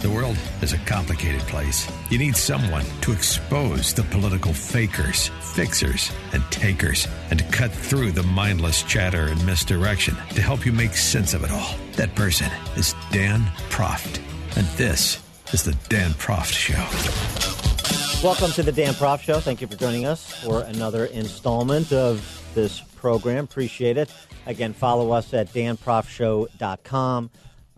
The world is a complicated place. You need someone to expose the political fakers, fixers, and takers, and to cut through the mindless chatter and misdirection to help you make sense of it all. That person is Dan Proft. And this is the Dan Proft Show. Welcome to the Dan Proft Show. Thank you for joining us for another installment of this program. Appreciate it. Again, follow us at danproftshow.com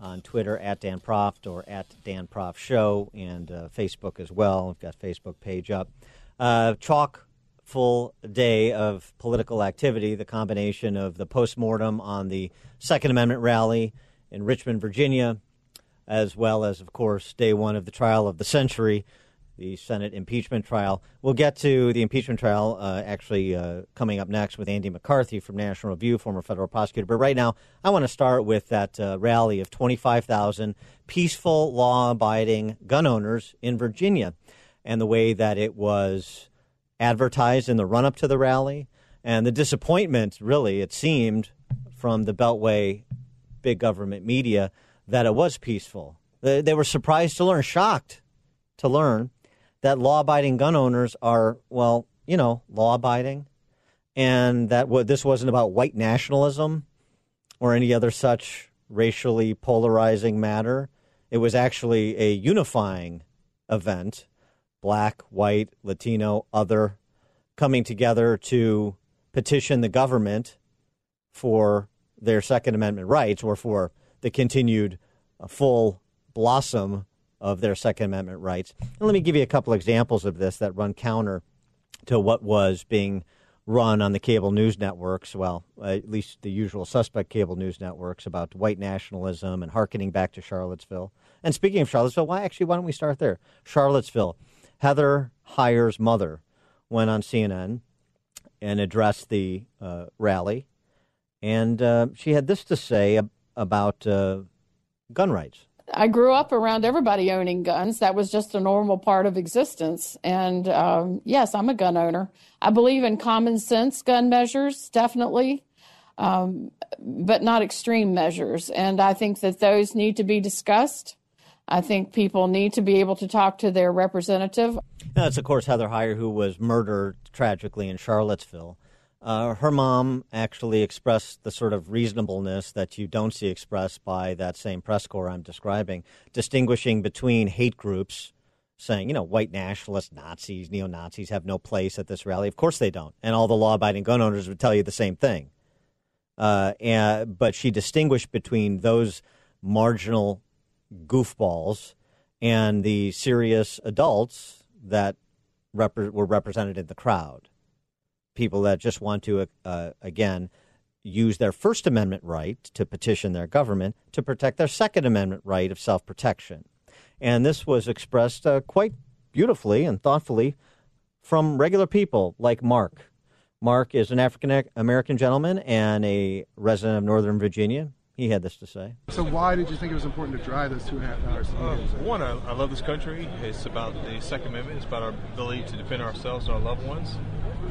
on Twitter at Dan Proft or at Dan Proft Show and uh, Facebook as well. We've got Facebook page up. Uh, chock full day of political activity. The combination of the postmortem on the Second Amendment rally in Richmond, Virginia, as well as, of course, day one of the trial of the century the Senate impeachment trial. We'll get to the impeachment trial uh, actually uh, coming up next with Andy McCarthy from National Review, former federal prosecutor. But right now, I want to start with that uh, rally of 25,000 peaceful, law abiding gun owners in Virginia and the way that it was advertised in the run up to the rally and the disappointment, really, it seemed, from the Beltway big government media that it was peaceful. They, they were surprised to learn, shocked to learn that law abiding gun owners are, well, you know, law abiding, and that this wasn't about white nationalism or any other such racially polarizing matter. It was actually a unifying event black, white, Latino, other coming together to petition the government for their Second Amendment rights or for the continued uh, full blossom of their Second Amendment rights. And let me give you a couple examples of this that run counter to what was being run on the cable news networks, well, at least the usual suspect cable news networks, about white nationalism and harkening back to Charlottesville. And speaking of Charlottesville, why actually why don't we start there? Charlottesville. Heather Heyer's mother went on CNN and addressed the uh, rally, and uh, she had this to say ab- about uh, gun rights. I grew up around everybody owning guns. That was just a normal part of existence. And um, yes, I'm a gun owner. I believe in common sense gun measures, definitely, um, but not extreme measures. And I think that those need to be discussed. I think people need to be able to talk to their representative. That's, of course, Heather Heyer, who was murdered tragically in Charlottesville. Uh, her mom actually expressed the sort of reasonableness that you don't see expressed by that same press corps I'm describing, distinguishing between hate groups, saying, you know, white nationalists, Nazis, neo Nazis have no place at this rally. Of course they don't. And all the law abiding gun owners would tell you the same thing. Uh, and, but she distinguished between those marginal goofballs and the serious adults that rep- were represented in the crowd people that just want to, uh, again, use their First Amendment right to petition their government to protect their Second Amendment right of self protection. And this was expressed uh, quite beautifully and thoughtfully from regular people like Mark. Mark is an African American gentleman and a resident of Northern Virginia. He had this to say. So, why did you think it was important to drive those two and a half hours? Uh, one, I, I, love this country. It's about the Second Amendment. It's about our ability to defend ourselves and our loved ones.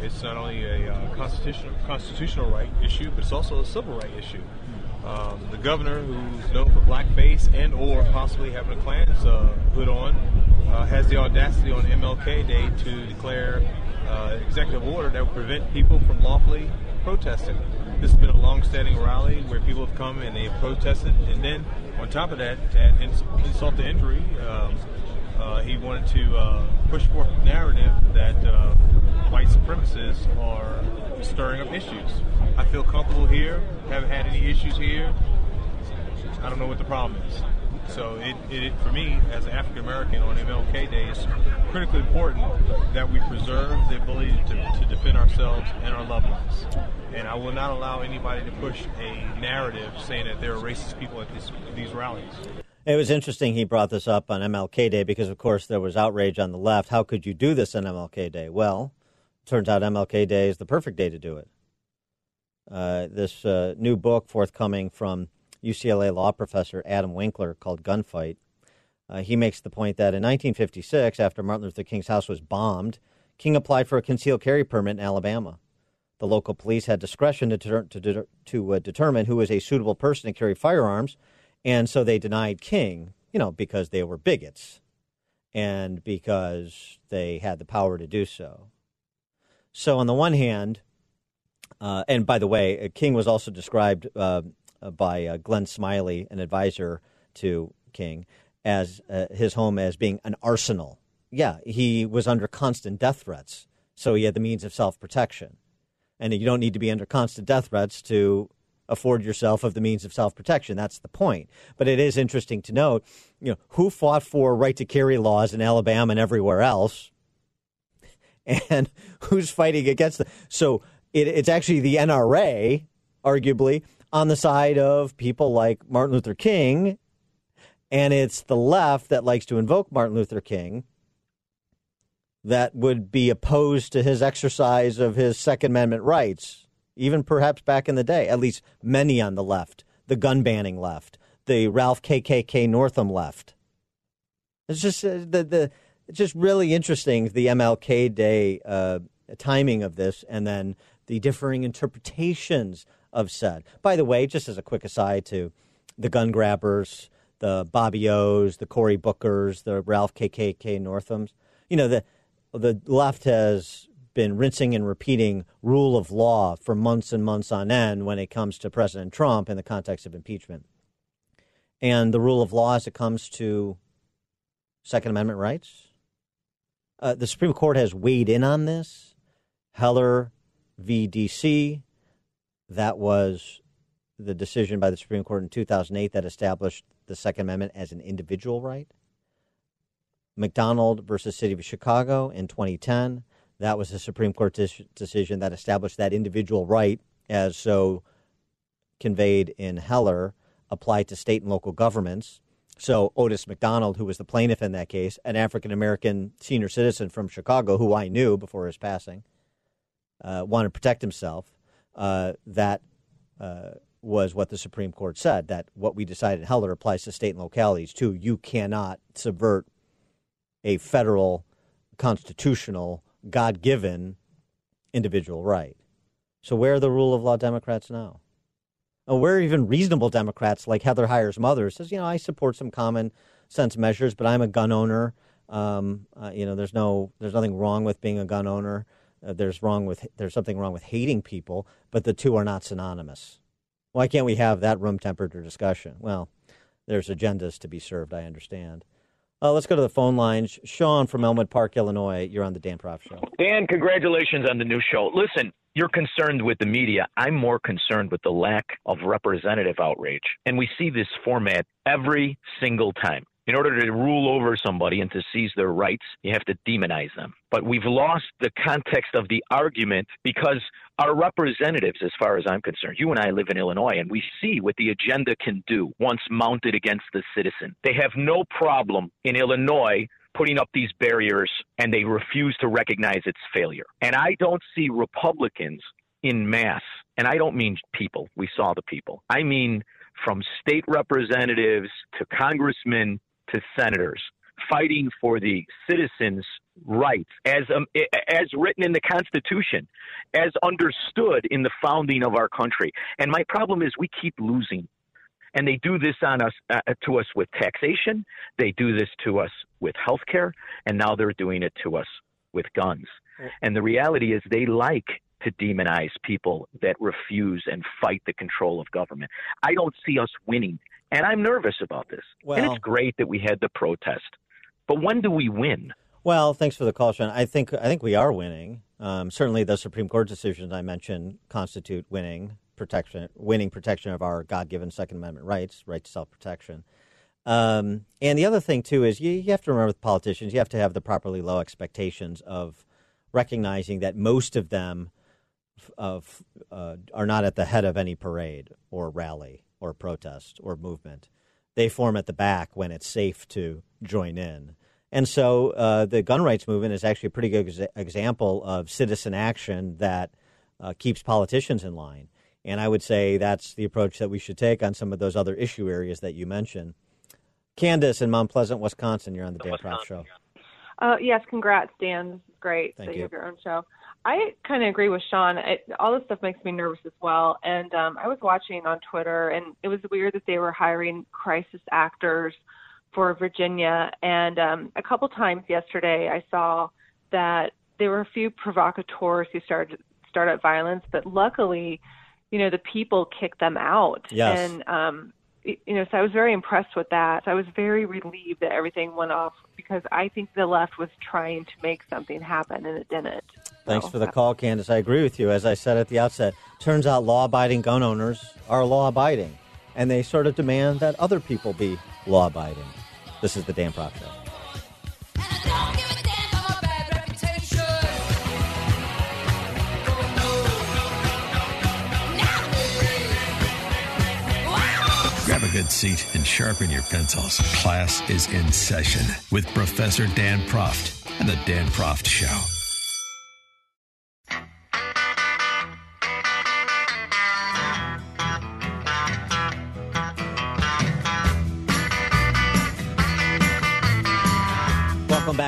It's not only a uh, constitutional constitutional right issue, but it's also a civil right issue. Um, the governor, who's known for blackface and or possibly having a Klan's uh, hood on, uh, has the audacity on MLK Day to declare uh, executive order that will prevent people from lawfully protesting. This has been a long-standing rally where people have come and they have protested, and then on top of that, to insult to injury, um, uh, he wanted to uh, push forth a narrative that uh, white supremacists are stirring up issues. I feel comfortable here, haven't had any issues here. I don't know what the problem is. So it, it for me, as an African American on MLK Day, it's critically important that we preserve the ability to, to defend ourselves and our loved ones. And I will not allow anybody to push a narrative saying that there are racist people at this, these rallies. It was interesting he brought this up on MLK Day because, of course, there was outrage on the left. How could you do this on MLK Day? Well, turns out MLK Day is the perfect day to do it. Uh, this uh, new book forthcoming from UCLA law professor Adam Winkler called Gunfight. Uh, he makes the point that in 1956, after Martin Luther King's house was bombed, King applied for a concealed carry permit in Alabama. The local police had discretion to, ter- to, de- to uh, determine who was a suitable person to carry firearms, and so they denied King, you know, because they were bigots and because they had the power to do so. So, on the one hand, uh, and by the way, uh, King was also described uh, by uh, Glenn Smiley, an advisor to King, as uh, his home as being an arsenal. Yeah, he was under constant death threats, so he had the means of self protection. And you don't need to be under constant death threats to afford yourself of the means of self protection. That's the point. But it is interesting to note, you know, who fought for right to carry laws in Alabama and everywhere else, and who's fighting against them. So it, it's actually the NRA, arguably, on the side of people like Martin Luther King, and it's the left that likes to invoke Martin Luther King that would be opposed to his exercise of his Second Amendment rights, even perhaps back in the day, at least many on the left, the gun banning left, the Ralph KKK Northam left. It's just uh, the the it's just really interesting the MLK Day uh, timing of this, and then the differing interpretations of said. By the way, just as a quick aside to the gun grabbers, the Bobby O's, the Cory Bookers, the Ralph KKK Northams, you know, the the left has been rinsing and repeating rule of law for months and months on end when it comes to President Trump in the context of impeachment. And the rule of law as it comes to Second Amendment rights. Uh, the Supreme Court has weighed in on this. Heller v. DC, that was the decision by the Supreme Court in 2008 that established the Second Amendment as an individual right. McDonald versus City of Chicago in 2010. That was a Supreme Court decision that established that individual right as so conveyed in Heller applied to state and local governments. So Otis McDonald, who was the plaintiff in that case, an African American senior citizen from Chicago, who I knew before his passing, uh, wanted to protect himself. Uh, that uh, was what the Supreme Court said. That what we decided in Heller applies to state and localities too. You cannot subvert a federal, constitutional, God given individual right. So, where are the rule of law Democrats now? Where are even reasonable Democrats like Heather Heyer's mother says, you know, I support some common sense measures, but I'm a gun owner. Um, uh, you know, there's no, there's nothing wrong with being a gun owner. Uh, there's wrong with, there's something wrong with hating people, but the two are not synonymous. Why can't we have that room temperature discussion? Well, there's agendas to be served. I understand. Uh, let's go to the phone lines. Sean from Elmwood Park, Illinois. You're on the Dan Proft Show. Dan, congratulations on the new show. Listen, you're concerned with the media. I'm more concerned with the lack of representative outrage. And we see this format every single time. In order to rule over somebody and to seize their rights, you have to demonize them. But we've lost the context of the argument because our representatives, as far as I'm concerned, you and I live in Illinois and we see what the agenda can do once mounted against the citizen. They have no problem in Illinois putting up these barriers and they refuse to recognize its failure. And I don't see Republicans in mass, and I don't mean people, we saw the people. I mean from state representatives to congressmen to senators fighting for the citizens' rights as um, as written in the Constitution, as understood in the founding of our country. And my problem is we keep losing, and they do this on us uh, to us with taxation. They do this to us with health care, and now they're doing it to us with guns. And the reality is they like to demonize people that refuse and fight the control of government. I don't see us winning and I'm nervous about this. Well, and it's great that we had the protest, but when do we win? Well, thanks for the call, Sean. I think I think we are winning. Um, certainly, the Supreme Court decisions I mentioned constitute winning protection, winning protection of our God-given Second Amendment rights, right to self-protection. Um, and the other thing too is you, you have to remember with politicians, you have to have the properly low expectations of recognizing that most of them of, uh, are not at the head of any parade or rally or protest or movement. they form at the back when it's safe to join in. And so uh, the gun rights movement is actually a pretty good ex- example of citizen action that uh, keeps politicians in line. And I would say that's the approach that we should take on some of those other issue areas that you mentioned. Candace in Mount Pleasant, Wisconsin, you're on the Dan Proft Show. Uh, yes, congrats, Dan. Great Thank that you. you have your own show. I kind of agree with Sean. It, all this stuff makes me nervous as well. And um, I was watching on Twitter, and it was weird that they were hiring crisis actors for Virginia. And um, a couple times yesterday, I saw that there were a few provocateurs who started started violence, but luckily, you know, the people kicked them out. Yes. And um, you know, so I was very impressed with that. So I was very relieved that everything went off because I think the left was trying to make something happen and it didn't. Thanks oh, for the call, Candace. I agree with you. As I said at the outset, turns out law abiding gun owners are law abiding, and they sort of demand that other people be law abiding. This is the Dan Proft Show. Grab a good seat and sharpen your pencils. Class is in session with Professor Dan Proft and the Dan Proft Show.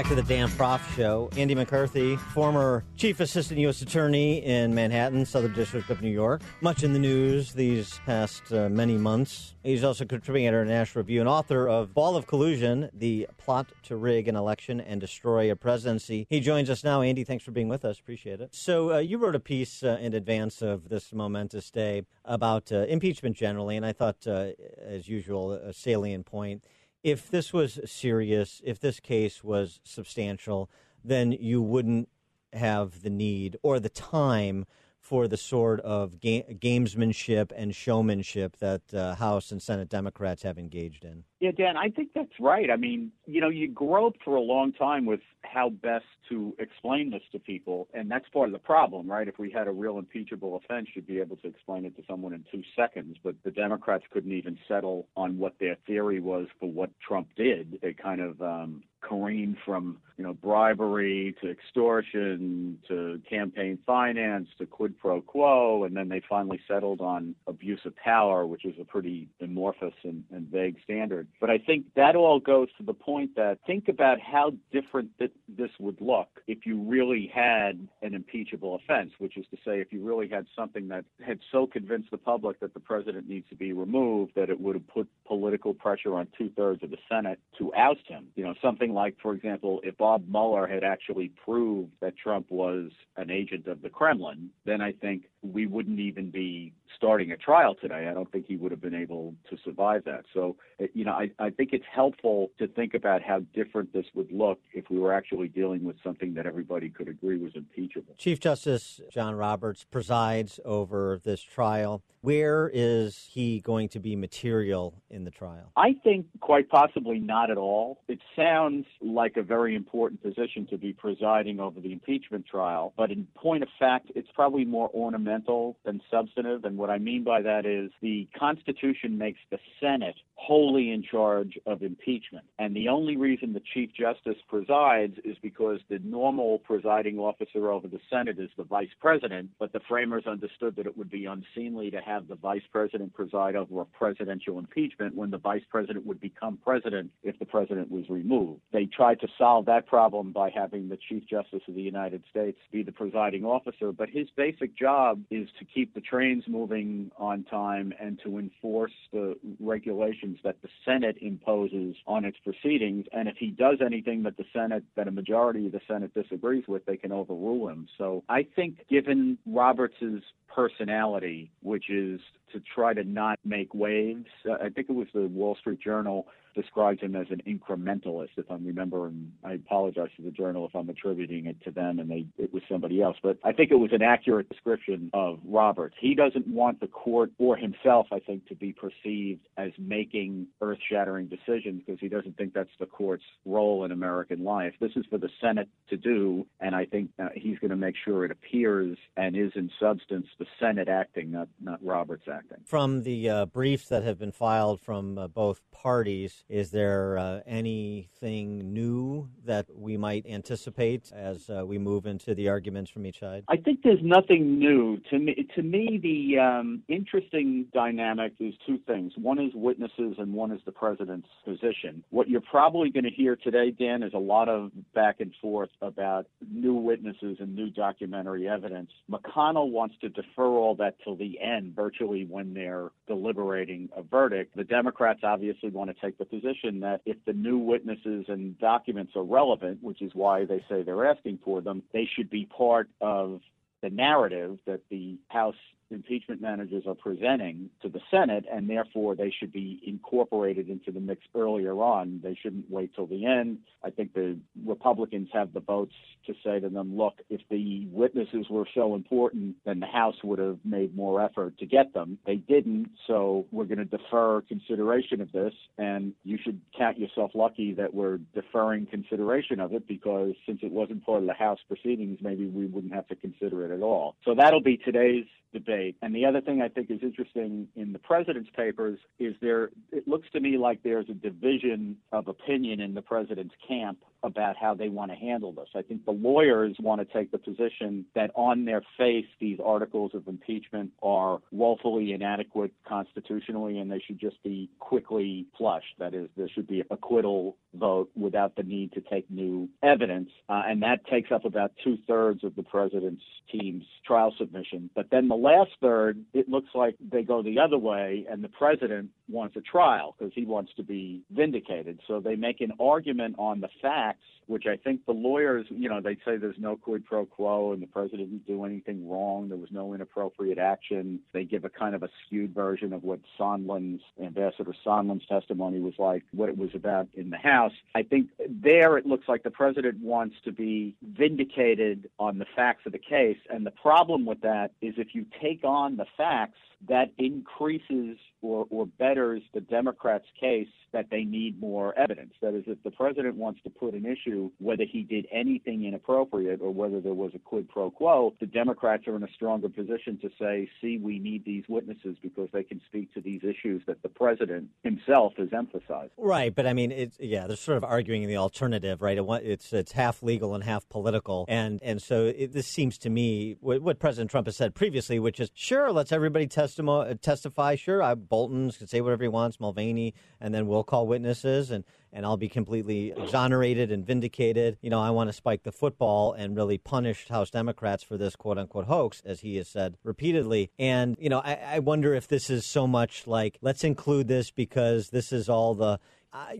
Back to the Dan Proft Show. Andy McCarthy, former Chief Assistant U.S. Attorney in Manhattan, Southern District of New York. Much in the news these past uh, many months. He's also contributing at National Review and author of Ball of Collusion, The Plot to Rig an Election and Destroy a Presidency. He joins us now. Andy, thanks for being with us. Appreciate it. So, uh, you wrote a piece uh, in advance of this momentous day about uh, impeachment generally, and I thought, uh, as usual, a salient point if this was serious, if this case was substantial, then you wouldn't have the need or the time for the sort of ga- gamesmanship and showmanship that uh, House and Senate Democrats have engaged in. Yeah, Dan, I think that's right. I mean, you know, you groped for a long time with how best to explain this to people, and that's part of the problem, right? If we had a real impeachable offense, you'd be able to explain it to someone in two seconds, but the Democrats couldn't even settle on what their theory was for what Trump did. They kind of um, careened from, you know, bribery to extortion to campaign finance to quid pro quo, and then they finally settled on abuse of power, which is a pretty amorphous and, and vague standard. But I think that all goes to the point that think about how different th- this would look if you really had an impeachable offense, which is to say, if you really had something that had so convinced the public that the president needs to be removed that it would have put political pressure on two thirds of the Senate to oust him. You know, something like, for example, if Bob Mueller had actually proved that Trump was an agent of the Kremlin, then I think we wouldn't even be starting a trial today. I don't think he would have been able to survive that. So, uh, you know, I, I think it's helpful to think about how different this would look if we were actually dealing with something that everybody could agree was impeachable. Chief Justice John Roberts presides over this trial. Where is he going to be material in the trial? I think quite possibly not at all. It sounds like a very important position to be presiding over the impeachment trial, but in point of fact, it's probably more ornamental than substantive. And what I mean by that is the Constitution makes the Senate wholly in charge of impeachment. And the only reason the Chief Justice presides is because the normal presiding officer over the Senate is the Vice President, but the framers understood that it would be unseemly to have the Vice President preside over a presidential impeachment when the Vice President would become President if the President was removed. They tried to solve that problem by having the Chief Justice of the United States be the presiding officer, but his basic job is to keep the trains moving on time and to enforce the regulations that the Senate imposes on its proceedings. And if he does anything that the Senate, that a majority of the Senate disagrees with, they can overrule him. So I think given Roberts's personality, which is to try to not make waves, uh, I think it was the Wall Street Journal describes him as an incrementalist, if I'm remembering. I apologize to the journal if I'm attributing it to them and they it was somebody else. But I think it was an accurate description of Roberts. He doesn't want the court or himself, I think, to be perceived as making earth shattering decisions because he doesn't think that's the court's role in American life. This is for the Senate to do, and I think uh, he's going to make sure it appears and is in substance the Senate acting, not, not Roberts acting. From the uh, briefs that have been filed from uh, both parties, is there uh, anything new that we might anticipate as uh, we move into the arguments from each side? I think there's nothing new. To me, to me the um, interesting dynamic is two things. One is witnesses, and one is the president's position. What you're probably going to hear today, Dan, is a lot of back and forth about new witnesses and new documentary evidence. McConnell wants to defer all that till the end, virtually when they're deliberating a verdict. The Democrats obviously want to take the position that if the new witnesses and documents are relevant, which is why they say they're asking for them, they should be part of the narrative that the House impeachment managers are presenting to the Senate, and therefore they should be incorporated into the mix earlier on. They shouldn't wait till the end. I think the Republicans have the votes to say to them, look, if the witnesses were so important, then the House would have made more effort to get them. They didn't, so we're going to defer consideration of this, and you should count yourself lucky that we're deferring consideration of it because since it wasn't part of the House proceedings, maybe we wouldn't have to consider it at all. So that'll be today's debate. And the other thing I think is interesting in the president's papers is there, it looks to me like there's a division of opinion in the president's camp about how they want to handle this. I think the lawyers want to take the position that on their face, these articles of impeachment are woefully inadequate constitutionally and they should just be quickly flushed. That is, there should be a acquittal vote without the need to take new evidence. Uh, and that takes up about two thirds of the president's team's trial submission. But then the last third, it looks like they go the other way, and the president wants a trial because he wants to be vindicated. So they make an argument on the facts, which I think the lawyers, you know, they say there's no quid pro quo and the president didn't do anything wrong. There was no inappropriate action. They give a kind of a skewed version of what Sondland's, Ambassador Sondland's testimony was like, what it was about in the House. I think there it looks like the president wants to be vindicated on the facts of the case. And the problem with that is if you take on the facts, that increases or, or betters the Democrats' case that they need more evidence. That is, if the president wants to put an issue, whether he did anything inappropriate or whether there was a quid pro quo, the Democrats are in a stronger position to say, see, we need these witnesses because they can speak to these issues that the president himself has emphasized. Right, but I mean, yeah, they're sort of arguing the alternative, right? it's it's half legal and half political, and and so it, this seems to me what, what, President Trump has said previously, which is sure, let's everybody testimo- testify. Sure, I, Bolton can say whatever he wants, Mulvaney, and then we'll call witnesses, and and I'll be completely exonerated and vindicated. You know, I want to spike the football and really punish House Democrats for this quote unquote hoax, as he has said repeatedly. And, you know, I, I wonder if this is so much like, let's include this because this is all the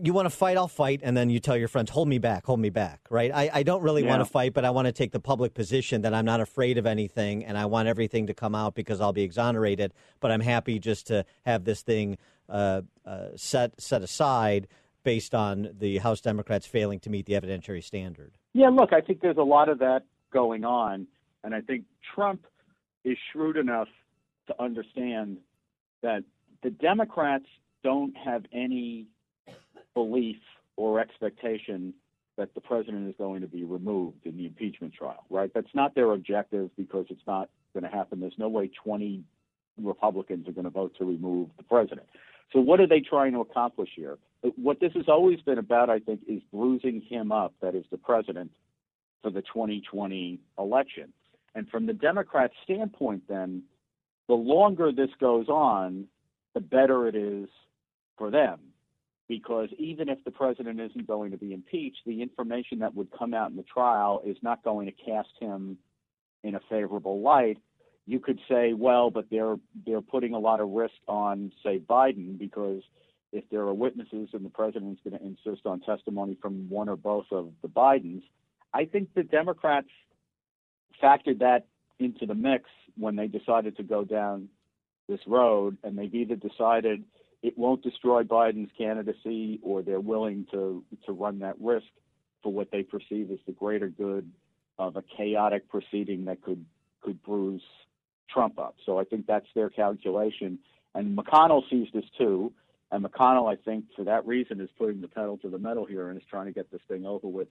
you want to fight, I'll fight, and then you tell your friends, hold me back, hold me back, right? I, I don't really yeah. want to fight, but I want to take the public position that I'm not afraid of anything, and I want everything to come out because I'll be exonerated. But I'm happy just to have this thing uh, uh, set set aside based on the House Democrats failing to meet the evidentiary standard. Yeah, look, I think there's a lot of that going on, and I think Trump is shrewd enough to understand that the Democrats don't have any belief or expectation that the president is going to be removed in the impeachment trial, right? That's not their objective because it's not going to happen. There's no way 20 Republicans are going to vote to remove the president. So, what are they trying to accomplish here? What this has always been about, I think, is bruising him up, that is the president, for the 2020 election. And from the Democrat standpoint, then, the longer this goes on, the better it is for them because even if the president isn't going to be impeached, the information that would come out in the trial is not going to cast him in a favorable light. You could say, well, but they're they're putting a lot of risk on, say, Biden, because if there are witnesses and the president is going to insist on testimony from one or both of the Bidens, I think the Democrats factored that into the mix when they decided to go down this road, and they've either decided it won't destroy Biden's candidacy, or they're willing to to run that risk for what they perceive as the greater good of a chaotic proceeding that could could bruise Trump up. So I think that's their calculation. And McConnell sees this too. And McConnell, I think, for that reason, is putting the pedal to the metal here and is trying to get this thing over with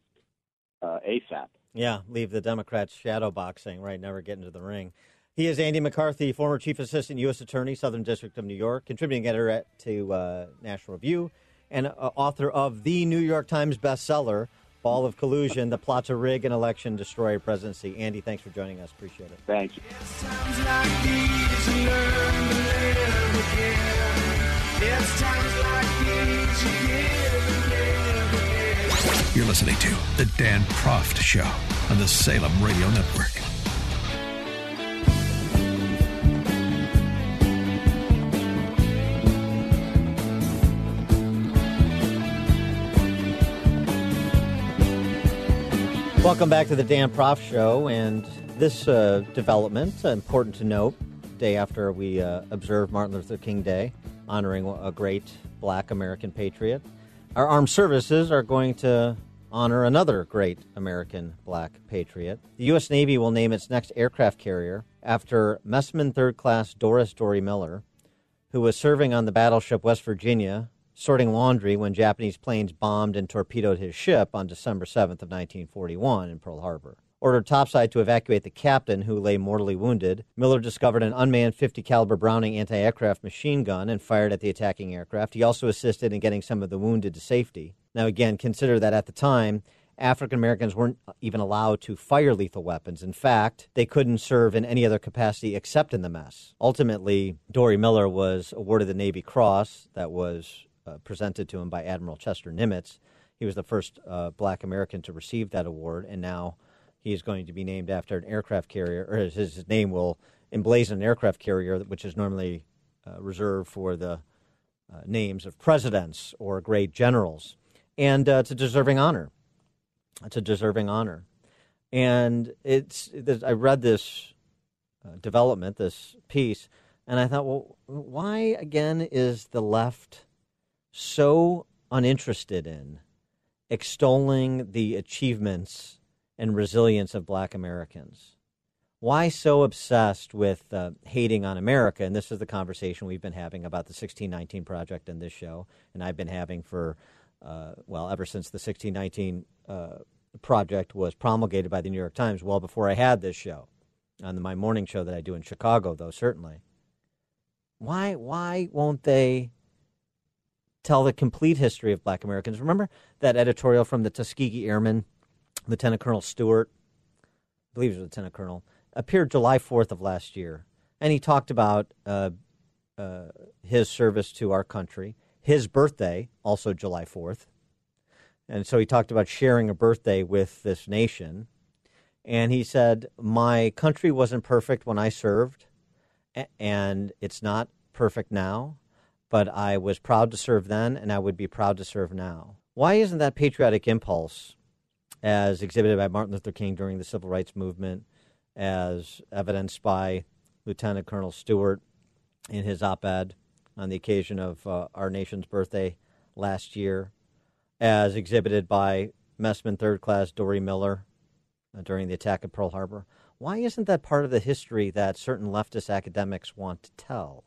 uh, ASAP. Yeah, leave the Democrats shadow boxing, right? Never get into the ring. He is Andy McCarthy, former Chief Assistant U.S. Attorney, Southern District of New York, contributing editor to uh, National Review, and uh, author of the New York Times bestseller, Ball of Collusion, The Plot to Rig an Election, Destroy a Presidency. Andy, thanks for joining us. Appreciate it. Thank you. You're listening to The Dan Proft Show on the Salem Radio Network. Welcome back to the Dan Proft Show. And this uh, development, uh, important to note, day after we uh, observe Martin Luther King Day, honoring a great black American patriot. Our armed services are going to honor another great American black patriot. The U.S. Navy will name its next aircraft carrier after Messman Third Class Doris Dory Miller, who was serving on the battleship West Virginia, sorting laundry when Japanese planes bombed and torpedoed his ship on December 7th of 1941 in Pearl Harbor ordered topside to evacuate the captain who lay mortally wounded. Miller discovered an unmanned 50 caliber Browning anti-aircraft machine gun and fired at the attacking aircraft. He also assisted in getting some of the wounded to safety. Now again, consider that at the time African Americans weren't even allowed to fire lethal weapons. In fact, they couldn't serve in any other capacity except in the mess. Ultimately, Dory Miller was awarded the Navy Cross that was uh, presented to him by Admiral Chester Nimitz. He was the first uh, black American to receive that award, and now he is going to be named after an aircraft carrier, or his, his name will emblazon an aircraft carrier, which is normally uh, reserved for the uh, names of presidents or great generals. And uh, it's a deserving honor. It's a deserving honor. And it's, I read this development, this piece, and I thought, well, why again is the left so uninterested in extolling the achievements and resilience of black Americans. Why so obsessed with uh, hating on America? And this is the conversation we've been having about the 1619 Project in this show, and I've been having for, uh, well, ever since the 1619 uh, Project was promulgated by the New York Times, well before I had this show, on my morning show that I do in Chicago, though, certainly. Why, why won't they tell the complete history of black Americans? Remember that editorial from the Tuskegee Airmen Lieutenant Colonel Stewart, I believe he was Lieutenant Colonel, appeared July 4th of last year. And he talked about uh, uh, his service to our country, his birthday, also July 4th. And so he talked about sharing a birthday with this nation. And he said, My country wasn't perfect when I served, and it's not perfect now, but I was proud to serve then, and I would be proud to serve now. Why isn't that patriotic impulse as exhibited by Martin Luther King during the Civil Rights Movement, as evidenced by Lieutenant Colonel Stewart in his op ed on the occasion of uh, our nation's birthday last year, as exhibited by Messman Third Class Dory Miller uh, during the attack at Pearl Harbor. Why isn't that part of the history that certain leftist academics want to tell?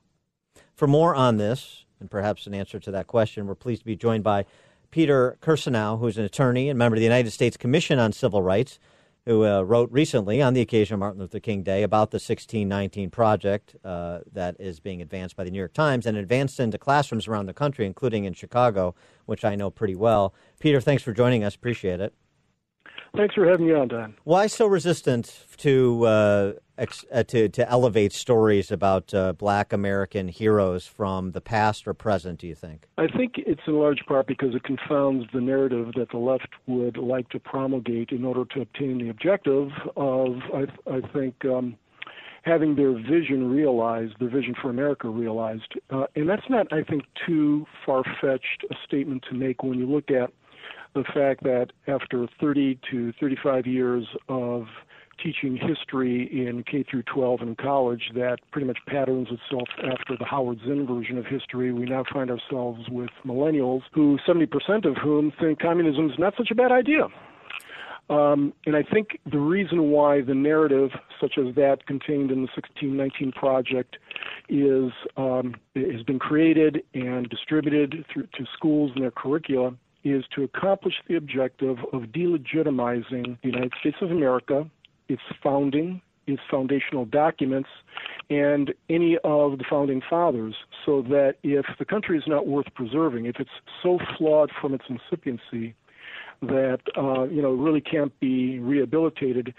For more on this, and perhaps an answer to that question, we're pleased to be joined by Peter Kirsanow, who's an attorney and member of the United States Commission on Civil Rights, who uh, wrote recently on the occasion of Martin Luther King Day about the 1619 project uh, that is being advanced by the New York Times and advanced into classrooms around the country, including in Chicago, which I know pretty well. Peter, thanks for joining us. Appreciate it. Thanks for having me on, Dan. Why so resistant to uh, ex- uh, to to elevate stories about uh, Black American heroes from the past or present? Do you think? I think it's in large part because it confounds the narrative that the left would like to promulgate in order to obtain the objective of, I, I think. Um, having their vision realized, their vision for America realized. Uh, and that's not, I think, too far fetched a statement to make when you look at the fact that after 30 to 35 years of teaching history in K through 12 in college that pretty much patterns itself after the Howard Zinn version of history. We now find ourselves with millennials who 70% of whom think communism is not such a bad idea. Um, and I think the reason why the narrative, such as that contained in the 1619 project, is um, has been created and distributed through to schools and their curricula is to accomplish the objective of delegitimizing the United States of America, its founding, its foundational documents, and any of the founding fathers, so that if the country is not worth preserving, if it's so flawed from its incipiency that uh, you know really can't be rehabilitated,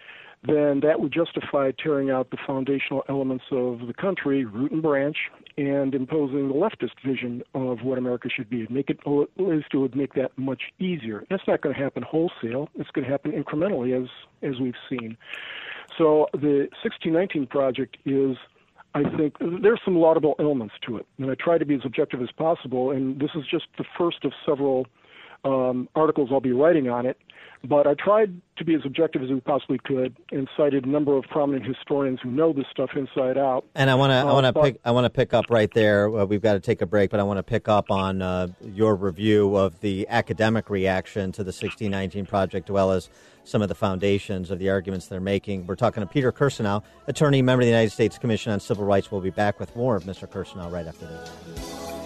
then that would justify tearing out the foundational elements of the country, root and branch, and imposing the leftist vision of what America should be. Make it, at least would make that much easier. That's not going to happen wholesale. It's going to happen incrementally, as as we've seen. So the 1619 project is. I think there's some laudable elements to it, and I try to be as objective as possible. And this is just the first of several um, articles I'll be writing on it. But I tried to be as objective as we possibly could and cited a number of prominent historians who know this stuff inside out. And I want to uh, I want to pick I want to pick up right there. Uh, we've got to take a break, but I want to pick up on uh, your review of the academic reaction to the 1619 project, as well as some of the foundations of the arguments they're making. We're talking to Peter Kirsanow, attorney, member of the United States Commission on Civil Rights. We'll be back with more of Mr. Kirsanow right after this.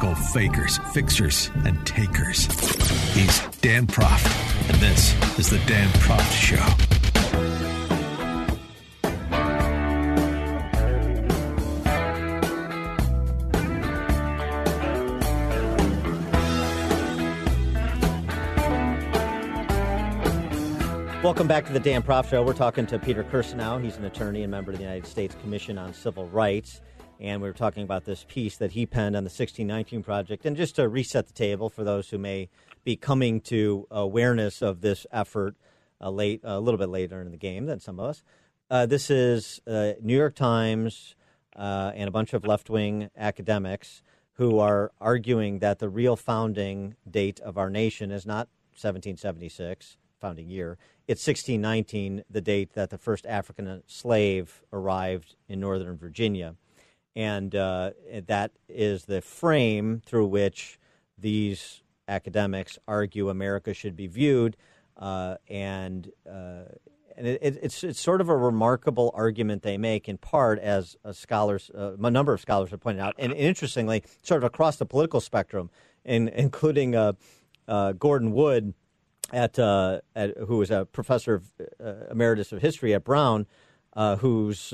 Fakers, fixers, and takers. He's Dan Proft, and this is The Dan Proft Show. Welcome back to the Dan Proft Show. We're talking to Peter Kirsanow. He's an attorney and member of the United States Commission on Civil Rights and we were talking about this piece that he penned on the 1619 project. And just to reset the table for those who may be coming to awareness of this effort uh, late, a little bit later in the game than some of us, uh, this is uh, New York Times uh, and a bunch of left wing academics who are arguing that the real founding date of our nation is not 1776, founding year. It's 1619, the date that the first African slave arrived in Northern Virginia and uh, that is the frame through which these academics argue America should be viewed, uh, and uh, and it, it's it's sort of a remarkable argument they make in part as scholars, uh, a number of scholars have pointed out, and interestingly, sort of across the political spectrum, in, including uh, uh, Gordon Wood, at, at, who was a professor of emeritus of history at Brown. who's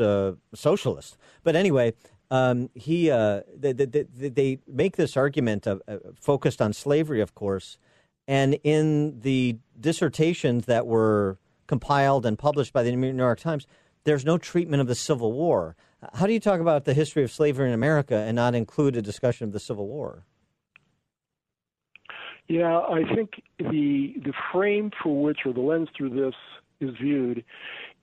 socialist, but anyway, um, he uh, they, they, they, make this argument of, uh, focused on slavery, of course, and in the dissertations that were compiled and published by the New York Times, there's no treatment of the Civil War. How do you talk about the history of slavery in America and not include a discussion of the Civil War? Yeah, I think the the frame for which, or the lens through this, is viewed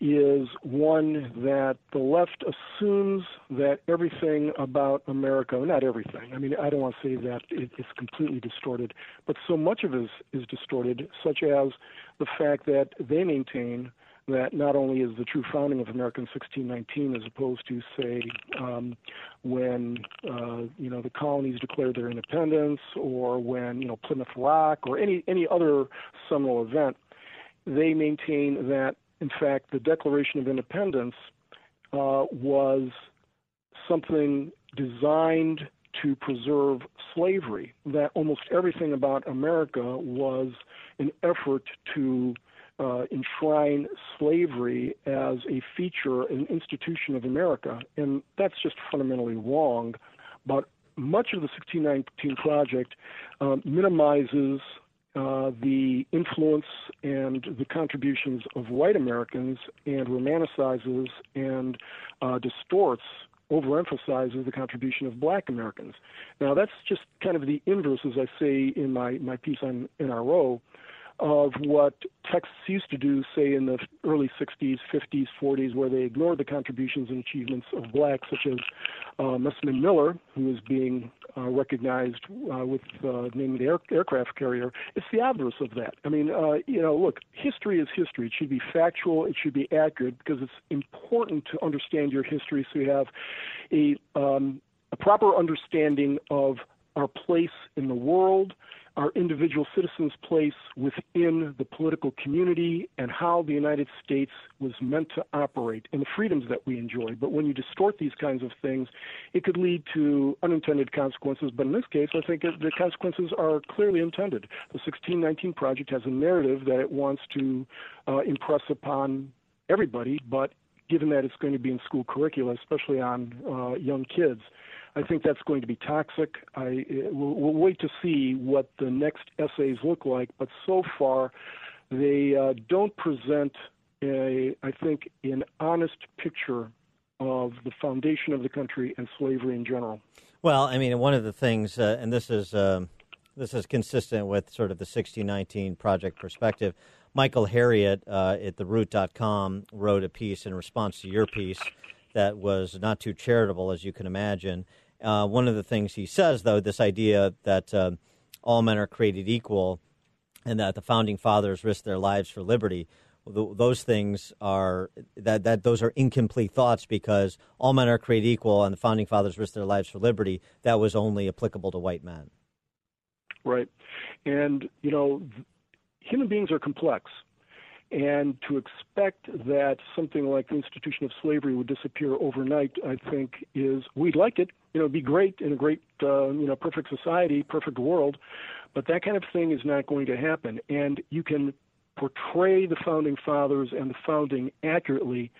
is one that the left assumes that everything about America, not everything, I mean, I don't want to say that it, it's completely distorted, but so much of it is, is distorted, such as the fact that they maintain that not only is the true founding of America in 1619, as opposed to, say, um, when uh, you know the colonies declared their independence, or when you know Plymouth Rock, or any any other seminal event, they maintain that in fact, the Declaration of Independence uh, was something designed to preserve slavery, that almost everything about America was an effort to uh, enshrine slavery as a feature, an institution of America. And that's just fundamentally wrong. But much of the 1619 Project uh, minimizes uh, the influence and the contributions of white Americans and romanticizes and uh, distorts, overemphasizes the contribution of black Americans. Now, that's just kind of the inverse, as I say in my, my piece on NRO. Of what Texas used to do, say in the early 60s, 50s, 40s, where they ignored the contributions and achievements of blacks, such as uh, Messman Miller, who is being uh, recognized uh, with uh, naming the air, aircraft carrier. It's the obverse of that. I mean, uh, you know, look, history is history. It should be factual. It should be accurate because it's important to understand your history so you have a um, a proper understanding of our place in the world, our individual citizens' place within the political community, and how the United States was meant to operate and the freedoms that we enjoy. But when you distort these kinds of things, it could lead to unintended consequences. But in this case, I think the consequences are clearly intended. The 1619 Project has a narrative that it wants to uh, impress upon everybody, but given that it's going to be in school curricula, especially on uh, young kids, I think that's going to be toxic. I we'll, we'll wait to see what the next essays look like, but so far they uh, don't present a, I think, an honest picture of the foundation of the country and slavery in general. Well, I mean, one of the things, uh, and this is um, this is consistent with sort of the 1619 project perspective. Michael Harriot uh, at theroot.com wrote a piece in response to your piece that was not too charitable, as you can imagine. Uh, one of the things he says, though, this idea that uh, all men are created equal and that the founding fathers risked their lives for liberty, those things are that, that those are incomplete thoughts because all men are created equal and the founding fathers risked their lives for liberty. That was only applicable to white men. Right, and you know, human beings are complex. And to expect that something like the institution of slavery would disappear overnight, I think, is we'd like it. You know, it'd be great in a great, uh, you know, perfect society, perfect world, but that kind of thing is not going to happen. And you can portray the founding fathers and the founding accurately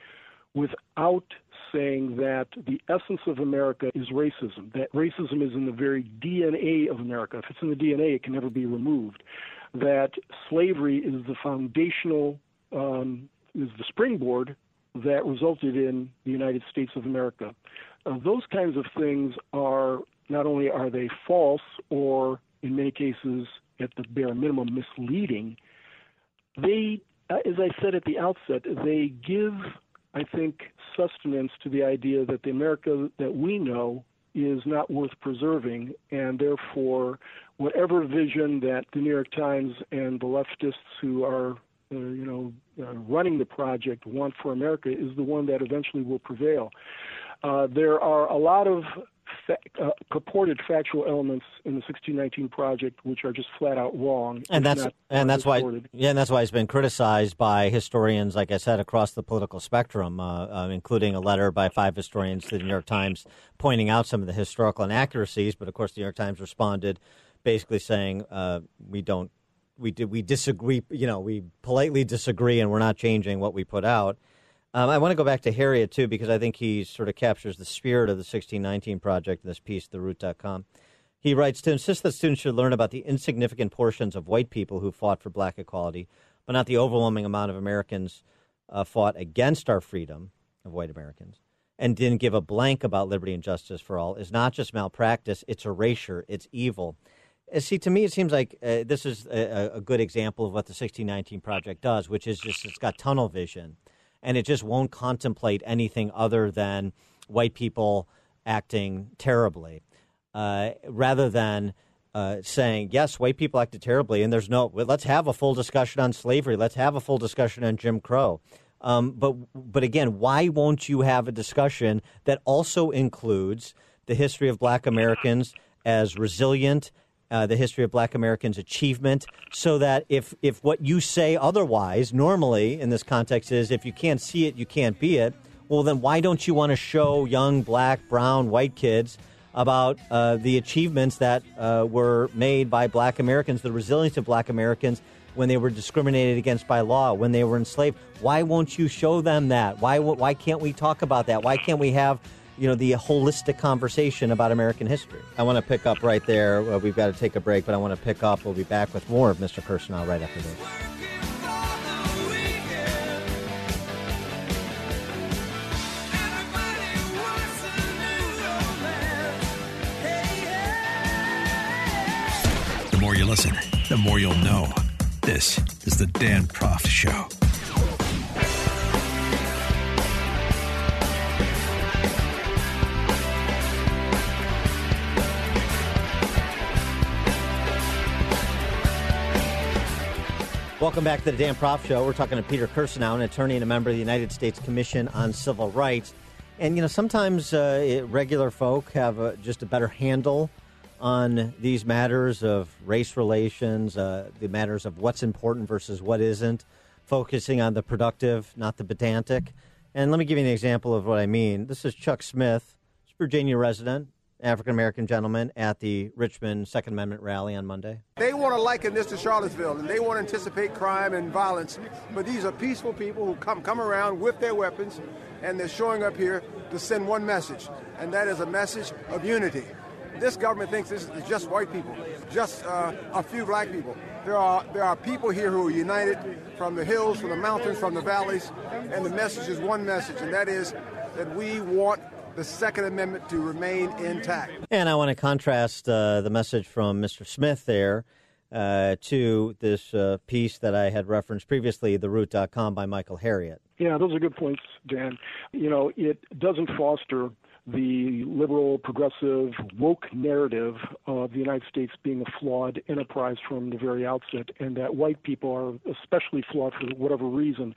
without saying that the essence of America is racism, that racism is in the very DNA of America. If it's in the DNA, it can never be removed that slavery is the foundational, um, is the springboard that resulted in the United States of America. Uh, those kinds of things are not only are they false or in many cases at the bare minimum misleading, they, uh, as I said at the outset, they give, I think, sustenance to the idea that the America that we know is not worth preserving, and therefore, whatever vision that the New York Times and the leftists who are, uh, you know, uh, running the project want for America is the one that eventually will prevail. Uh, there are a lot of fa- uh, purported factual elements in the 1619 project which are just flat out wrong. And that's and that's why yeah, and that's why it's been criticized by historians, like I said, across the political spectrum, uh, uh, including a letter by five historians to the New York Times pointing out some of the historical inaccuracies. But of course, the New York Times responded, basically saying uh, we don't. We, do, we disagree, you know, we politely disagree and we're not changing what we put out. Um, I want to go back to Harriot too, because I think he sort of captures the spirit of the 1619 project in this piece, theroot.com. He writes To insist that students should learn about the insignificant portions of white people who fought for black equality, but not the overwhelming amount of Americans uh, fought against our freedom of white Americans, and didn't give a blank about liberty and justice for all, is not just malpractice, it's erasure, it's evil. Uh, see, to me, it seems like uh, this is a, a, good example of what the 1619 Project does, which is just it's got tunnel vision and it just won't contemplate anything other than white people acting terribly, uh, rather than uh, saying yes, white people acted terribly, and there's no. Let's have a full discussion on slavery. Let's have a full discussion on Jim Crow. Um, but but again, why won't you have a discussion that also includes the history of Black Americans as resilient uh, the history of black Americans' achievement, so that if, if what you say otherwise, normally in this context, is if you can't see it, you can't be it, well, then why don't you want to show young black, brown, white kids about uh, the achievements that uh, were made by black Americans, the resilience of black Americans when they were discriminated against by law, when they were enslaved? Why won't you show them that? Why, why can't we talk about that? Why can't we have you know, the holistic conversation about American history. I want to pick up right there. Uh, we've got to take a break, but I want to pick up. We'll be back with more of Mr. Kirsanow right after this. The more you listen, the more you'll know. This is the Dan Proft Show. Welcome back to the Dan Proft Show. We're talking to Peter Kirsanow, an attorney and a member of the United States Commission on Civil Rights. And, you know, sometimes uh, it, regular folk have a, just a better handle on these matters of race relations, uh, the matters of what's important versus what isn't, focusing on the productive, not the pedantic. And let me give you an example of what I mean. This is Chuck Smith, Virginia resident, African American gentleman at the Richmond Second Amendment rally on Monday. They want to liken this to Charlottesville, and they want to anticipate crime and violence. But these are peaceful people who come come around with their weapons, and they're showing up here to send one message, and that is a message of unity. This government thinks this is just white people, just uh, a few black people. There are there are people here who are united from the hills, from the mountains, from the valleys, and the message is one message, and that is that we want the Second Amendment to remain intact. And I want to contrast uh, the message from Mr. Smith there uh, to this uh, piece that I had referenced previously, TheRoot.com by Michael Harriot. Yeah, those are good points, Dan. You know, it doesn't foster the liberal, progressive, woke narrative of the United States being a flawed enterprise from the very outset, and that white people are especially flawed for whatever reason.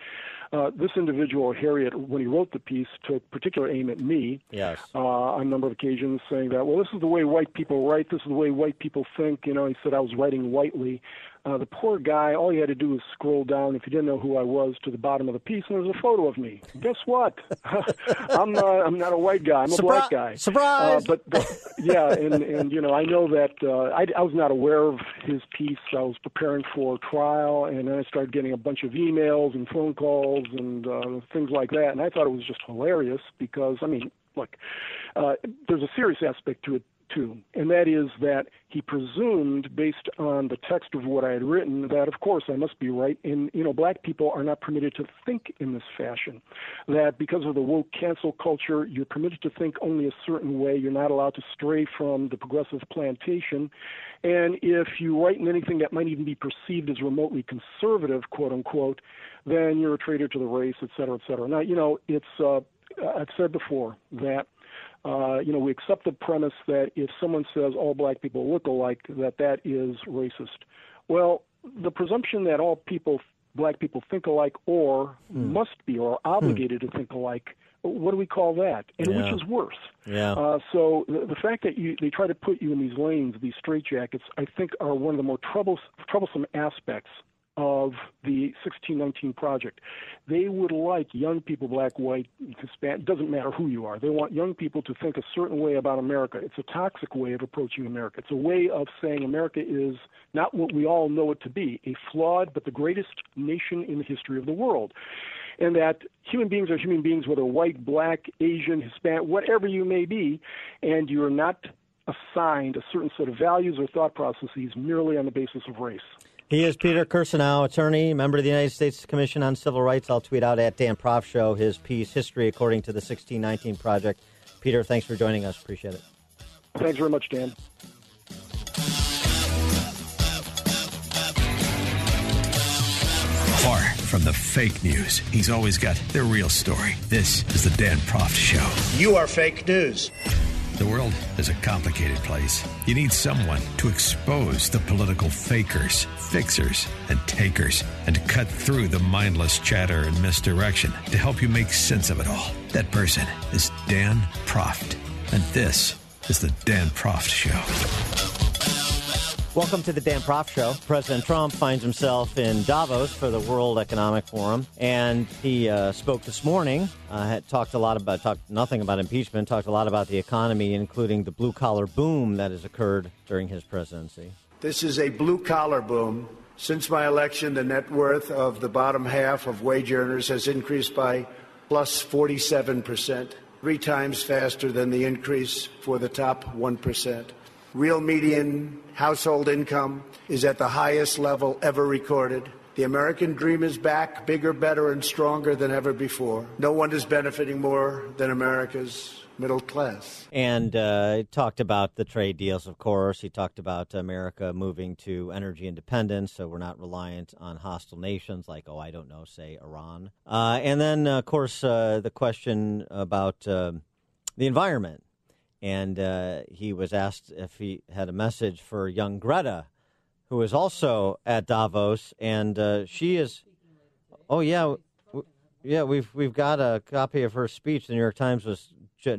Uh, this individual, Harriot, when he wrote the piece, took particular aim at me yes. uh, on a number of occasions, saying that, well, this is the way white people write, this is the way white people think. You know, he said I was writing whitely. Uh, the poor guy, all he had to do was scroll down, if he didn't know who I was, to the bottom of the piece, and there was a photo of me. Guess what? I'm uh, I'm not a white guy. I'm a Surpri- black guy. Surprise! Uh, but, but yeah, and and you know, I know that uh, I, I was not aware of his piece. I was preparing for trial, and then I started getting a bunch of emails and phone calls and uh, things like that, and I thought it was just hilarious because I mean, look, uh, there's a serious aspect to it too, and that is that he presumed, based on the text of what I had written, that of course I must be right. And you know, black people are not permitted to think in this fashion. That because of the woke cancel culture, you're permitted to think only a certain way. You're not allowed to stray from the progressive plantation. And if you write in anything that might even be perceived as remotely conservative, quote unquote, then you're a traitor to the race, et cetera, et cetera. Now, you know, it's uh, I've said before that uh, you know, we accept the premise that if someone says all black people look alike, that that is racist. Well, the presumption that all people, black people, think alike or Hmm. must be or are obligated to think alike. What do we call that? And Yeah. which is worse? Yeah. Uh, so the, the fact that you, they try to put you in these lanes, these straitjackets, I think are one of the more troubles, troublesome aspects of the 1619 project. They would like young people, black, white, Hispanic, doesn't matter who you are. They want young people to think a certain way about America. It's a toxic way of approaching America. It's a way of saying America is not what we all know it to be, a flawed but the greatest nation in the history of the world. And that human beings are human beings, whether white, black, Asian, Hispanic, whatever you may be, and you're not assigned a certain set of values or thought processes merely on the basis of race. He is Peter Kirsanow, attorney, member of the United States Commission on Civil Rights. I'll tweet out at Dan Proft Show his piece, History According to the 1619 Project. Peter, thanks for joining us. Appreciate it. Thanks very much, Dan. Far from the fake news, he's always got the real story. This is the Dan Proft Show. You are fake news. The world is a complicated place. You need someone to expose the political fakers, fixers, and takers, and to cut through the mindless chatter and misdirection to help you make sense of it all. That person is Dan Proft. And this is the Dan Proft Show. Welcome to the Dan Proft Show. President Trump finds himself in Davos for the World Economic Forum, and he uh, spoke this morning. Uh, had talked a lot about, talked nothing about impeachment, talked a lot about the economy, including the blue collar boom that has occurred during his presidency. This is a blue collar boom. Since my election, the net worth of the bottom half of wage earners has increased by plus 47 percent, three times faster than the increase for the top 1 percent. Real median household income is at the highest level ever recorded. The American dream is back, bigger, better, and stronger than ever before. No one is benefiting more than America's middle class. And uh, talked about the trade deals, of course. He talked about America moving to energy independence, so we're not reliant on hostile nations like, oh, I don't know, say Iran. Uh, and then, of course, uh, the question about uh, the environment. And uh, he was asked if he had a message for young Greta, who is also at Davos, and uh, she is. Oh yeah, yeah. We've we've got a copy of her speech. The New York Times was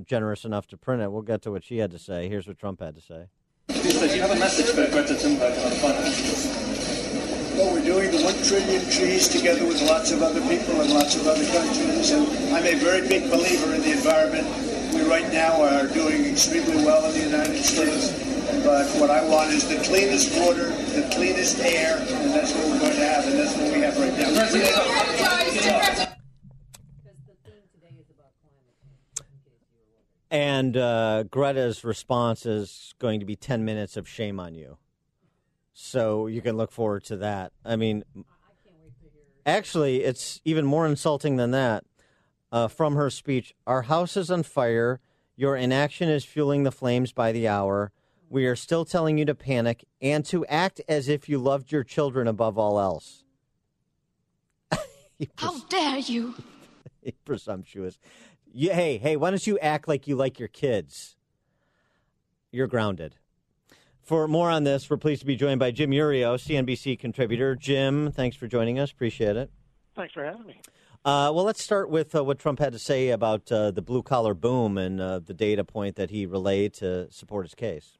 generous enough to print it. We'll get to what she had to say. Here's what Trump had to say. Do you have a message for Greta Thunberg on climate? Well, we're doing the one trillion trees together with lots of other people and lots of other countries. And I'm a very big believer in the environment. We right now are doing extremely well in the United States. But what I want is the cleanest water, the cleanest air, and that's what we're going to have, and that's what we have right now. And uh, Greta's response is going to be 10 minutes of shame on you. So you can look forward to that. I mean, actually, it's even more insulting than that. Uh, from her speech, our house is on fire. Your inaction is fueling the flames by the hour. We are still telling you to panic and to act as if you loved your children above all else. How dare you? presumptuous. You, hey, hey, why don't you act like you like your kids? You're grounded. For more on this, we're pleased to be joined by Jim Iuorio, CNBC contributor. Jim, thanks for joining us. Appreciate it. Thanks for having me. Uh, well, let's start with uh, what Trump had to say about uh, the blue collar boom and uh, the data point that he relayed to support his case.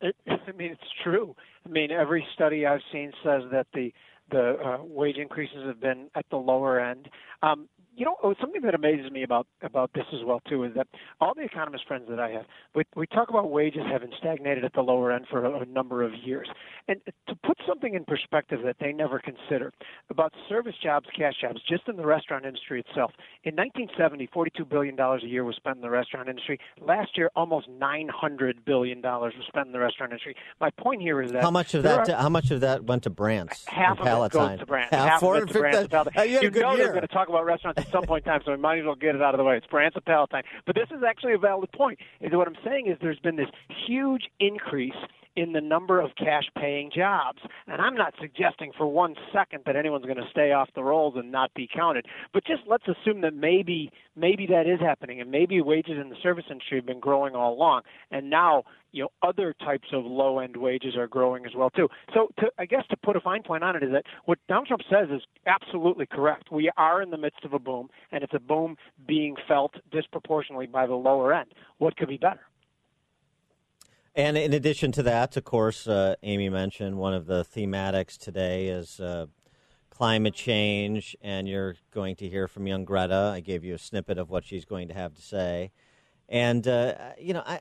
It, I mean, it's true. I mean, every study I've seen says that the the uh, wage increases have been at the lower end. Um, you know, oh, something that amazes me about about this as well too is that all the economist friends that I have, we we talk about wages having stagnated at the lower end for a, a number of years, and to put something in perspective that they never consider about service jobs, cash jobs, just in the restaurant industry itself. In 1970, 42 billion dollars a year was spent in the restaurant industry. Last year, almost 900 billion dollars was spent in the restaurant industry. My point here is that how much of that are, how much of that went to Brandt's? Half of Palatine? it goes to Brandt. Half, half of it to Brandt. Uh, you, you know year. they're going to talk about restaurants at some point in time, so we might as well get it out of the way. It's Brandt's and Palatine. But this is actually a valid point. Is what I'm saying is there's been this huge increase in the number of cash paying jobs. And I'm not suggesting for one second that anyone's going to stay off the rolls and not be counted. But just let's assume that maybe maybe that is happening and maybe wages in the service industry have been growing all along and now you know other types of low end wages are growing as well too. So to, I guess to put a fine point on it is that what Donald Trump says is absolutely correct. We are in the midst of a boom and it's a boom being felt disproportionately by the lower end. What could be better? And in addition to that, of course, uh, Amy mentioned one of the thematics today is uh, climate change, and you're going to hear from young Greta. I gave you a snippet of what she's going to have to say, and uh, you know, I,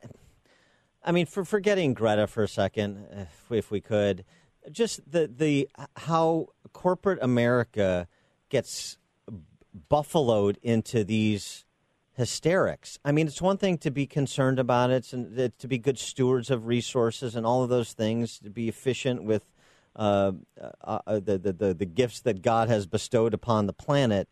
I mean, for forgetting Greta for a second, if, if we could, just the the how corporate America gets buffaloed into these hysterics. I mean, it's one thing to be concerned about it and to be good stewards of resources and all of those things, to be efficient with uh, uh, uh, the, the, the, the gifts that God has bestowed upon the planet.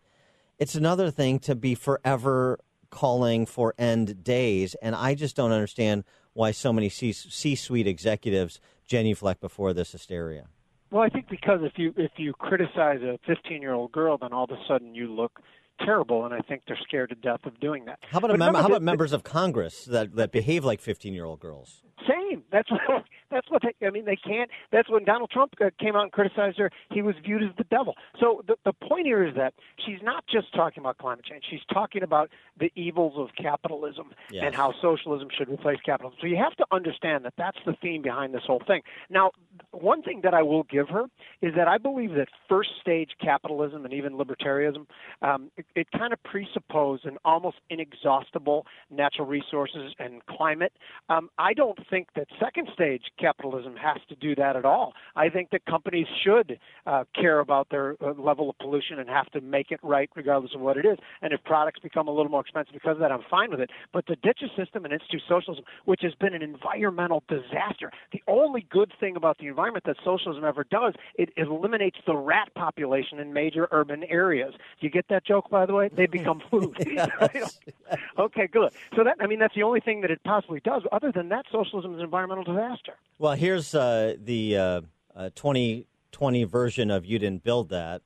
It's another thing to be forever calling for end days. And I just don't understand why so many C suite executives genuflect before this hysteria. Well, I think because if you if you criticize a 15 year old girl, then all of a sudden you look terrible, and I think they're scared to death of doing that. How about, mem- how about members of Congress that, that behave like 15 year old girls? Same. That's what, that's what they, I mean. They can't. That's when Donald Trump uh, came out and criticized her. He was viewed as the devil. So the the point here is that she's not just talking about climate change. She's talking about the evils of capitalism yes. and how socialism should replace capitalism. So you have to understand that that's the theme behind this whole thing. Now, one thing that I will give her is that I believe that first stage capitalism and even libertarianism um, it, it kind of presuppose an almost inexhaustible natural resources and climate. Um, I don't think that second stage capitalism has to do that at all. I think that companies should uh, care about their uh, level of pollution and have to make it right regardless of what it is. And if products become a little more expensive because of that, I'm fine with it. But to ditch a system and institute socialism, which has been an environmental disaster, the only good thing about the environment that socialism ever does, it it eliminates the rat population in major urban areas. You get that joke, by the way? They become food. okay, good. So that I mean, that's the only thing that it possibly does. Other than that, socialism is an environmental disaster. Well, here's uh, the uh, uh, 2020 version of "You didn't build that."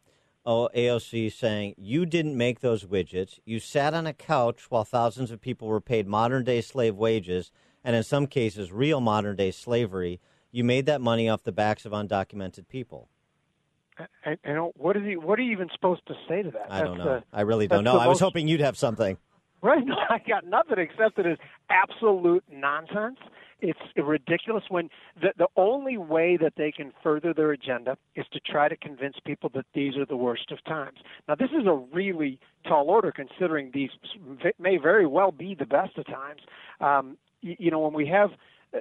Oh, AOC saying you didn't make those widgets. You sat on a couch while thousands of people were paid modern day slave wages, and in some cases, real modern day slavery. You made that money off the backs of undocumented people. I, I don't. What is he? What are you even supposed to say to that? I don't know. the- I really don't know. I was most- hoping you'd have something. Right? No, I got nothing except that it is absolute nonsense. It's ridiculous when the the only way that they can further their agenda is to try to convince people that these are the worst of times. Now, this is a really tall order considering these may very well be the best of times. Um, you, you know, when we have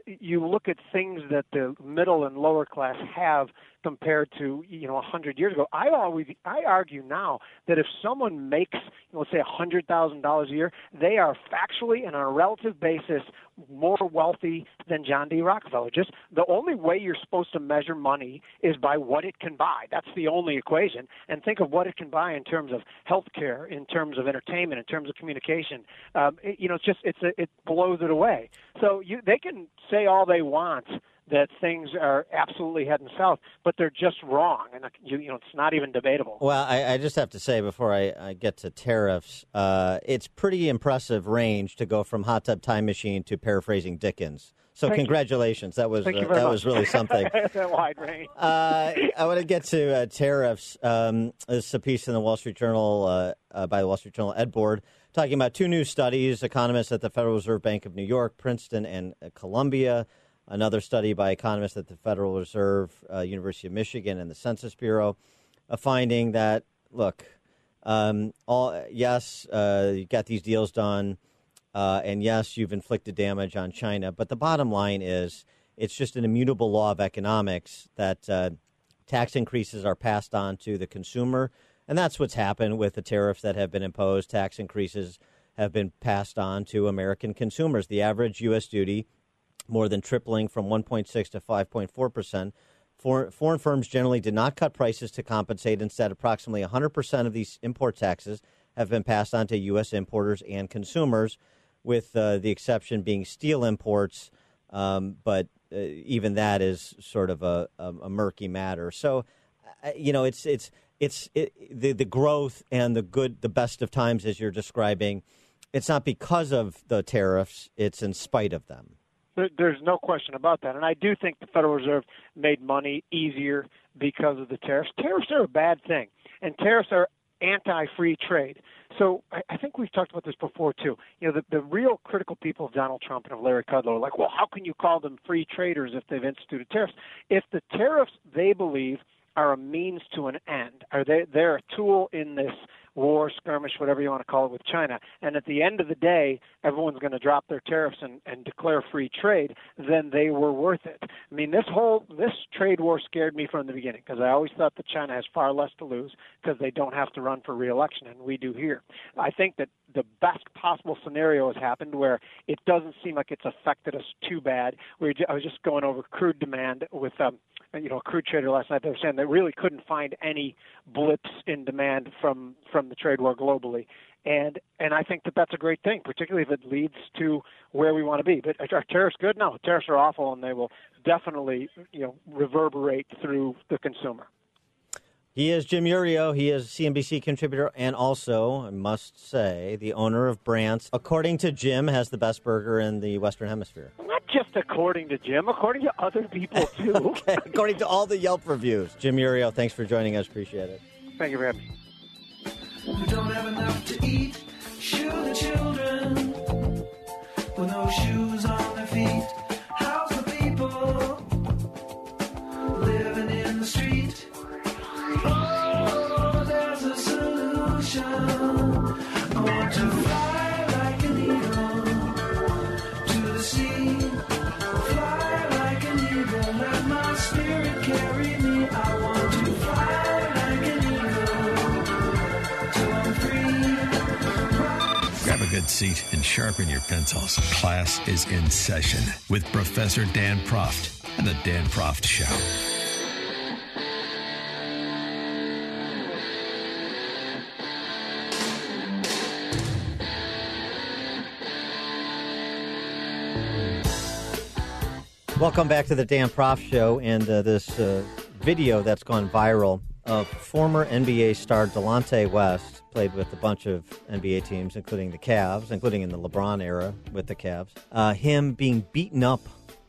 you look at things that the middle and lower class have compared to you know a hundred years ago. I always I argue now that if someone makes you know, let's say a hundred thousand dollars a year, they are factually and on a relative basis more wealthy than John D. Rockefeller. Just the only way you're supposed to measure money is by what it can buy. That's the only equation. And think of what it can buy in terms of health care, in terms of entertainment, in terms of communication. Um, it, you know, it's just it's a, it blows it away. So you they can say all they want that things are absolutely heading south, but they're just wrong, and you, you know it's not even debatable. Well, I, I just have to say before I, I get to tariffs, uh, it's pretty impressive range to go from hot tub time machine to paraphrasing Dickens. So Thank you. congratulations. That was you uh, that much. was really something. that wide range. Uh, I want to get to uh, tariffs. Um, this is a piece in the Wall Street Journal uh, uh, by the Wall Street Journal Ed Board talking about two new studies. Economists at the Federal Reserve Bank of New York, Princeton, and uh, Columbia. Another study by economists at the Federal Reserve, uh, University of Michigan, and the Census Bureau, a finding that look, um, all yes, uh, you got these deals done. Uh, and yes, you've inflicted damage on China. But the bottom line is it's just an immutable law of economics that uh, tax increases are passed on to the consumer. And that's what's happened with the tariffs that have been imposed. Tax increases have been passed on to American consumers. The average U.S. duty more than tripling from 1.6 to 5.4 percent. Foreign firms generally did not cut prices to compensate. Instead, approximately 100 percent of these import taxes have been passed on to U.S. importers and consumers, with uh, the exception being steel imports. Um, but uh, even that is sort of a, a, a murky matter. So, uh, you know, it's it's it's it, the the growth and the good, the best of times, as you're describing. It's not because of the tariffs; it's in spite of them. There, there's no question about that. And I do think the Federal Reserve made money easier because of the tariffs. Tariffs are a bad thing, and tariffs are anti-free trade. So I, I think we've talked about this before too. You know, the, the real critical people of Donald Trump and of Larry Kudlow are like, well, how can you call them free traders if they've instituted tariffs? If the tariffs they believe are a means to an end, are they they're a tool in this war, skirmish, whatever you want to call it, with China. And at the end of the day, everyone's going to drop their tariffs and, and declare free trade. Then they were worth it. I mean, this whole this trade war scared me from the beginning because I always thought that China has far less to lose because they don't have to run for reelection, and we do here. I think that the best possible scenario has happened where it doesn't seem like it's affected us too bad. We I was just going over crude demand with um, you know a crude trader last night. They were saying they really couldn't find any blips in demand from from the trade war globally, and and I think that that's a great thing, particularly if it leads to where we want to be. But are tariffs good? No, tariffs are awful, and they will definitely you know reverberate through the consumer. He is Jim Iuorio. He is CNBC contributor and also, I must say, the owner of Brant's. According to Jim, has the best burger in the Western Hemisphere. Not just according to Jim, according to other people too. okay, according to all the Yelp reviews. Jim Iuorio, thanks for joining us. Appreciate it. Thank you for having me. We don't have enough to eat. Sugar children with no shoes on their feet. seat and sharpen your pencils. Class is in session with Professor Dan Proft and The Dan Proft Show. Welcome back to the Dan Proft Show and uh, this uh, video that's gone viral of former NBA star Delonte West played with a bunch of NBA teams, including the Cavs, including in the LeBron era with the Cavs, uh, him being beaten up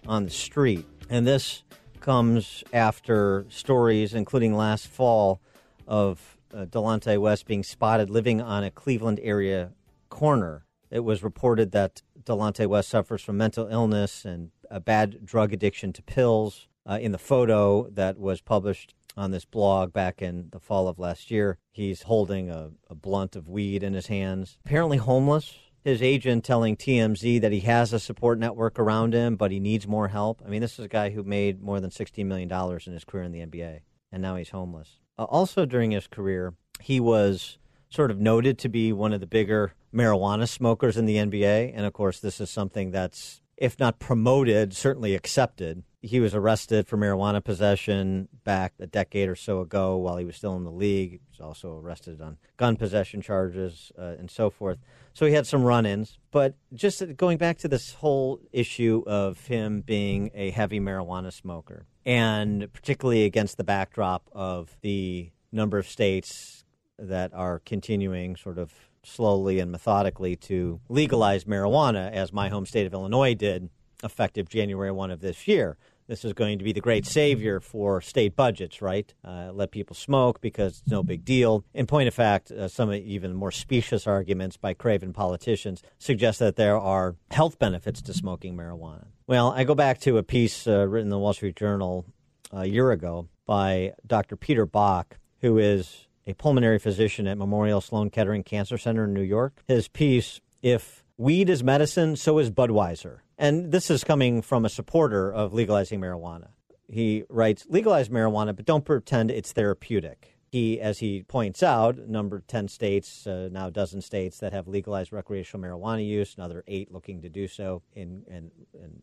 on the street. And this comes after stories, including last fall, of uh, Delonte West being spotted living on a Cleveland area corner. It was reported that Delonte West suffers from mental illness and a bad drug addiction to pills. Uh, in the photo that was published on this blog back in the fall of last year, he's holding a, a blunt of weed in his hands. Apparently homeless. His agent telling TMZ that he has a support network around him, but he needs more help. I mean, this is a guy who made more than $16 million in his career in the NBA, and now he's homeless. Uh, also, during his career, he was sort of noted to be one of the bigger marijuana smokers in the NBA. And of course, this is something that's, if not promoted, certainly accepted. He was arrested for marijuana possession back a decade or so ago while he was still in the league. He was also arrested on gun possession charges uh, and so forth. So he had some run ins. But just going back to this whole issue of him being a heavy marijuana smoker, and particularly against the backdrop of the number of states that are continuing sort of slowly and methodically to legalize marijuana, as my home state of Illinois did effective January 1 of this year. This is going to be the great savior for state budgets, right? Uh, let people smoke because it's no big deal. In point of fact, uh, some even more specious arguments by craven politicians suggest that there are health benefits to smoking marijuana. Well, I go back to a piece uh, written in the Wall Street Journal a year ago by Dr. Peter Bach, who is a pulmonary physician at Memorial Sloan Kettering Cancer Center in New York. His piece, If Weed is Medicine, So is Budweiser. And this is coming from a supporter of legalizing marijuana. He writes, legalize marijuana, but don't pretend it's therapeutic. He, as he points out, number 10 states, uh, now a dozen states that have legalized recreational marijuana use, another eight looking to do so, in, in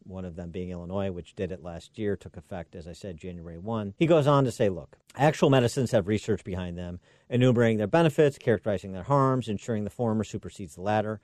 one of them being Illinois, which did it last year, took effect, as I said, January 1. He goes on to say, look, actual medicines have research behind them, enumerating their benefits, characterizing their harms, ensuring the former supersedes the latter.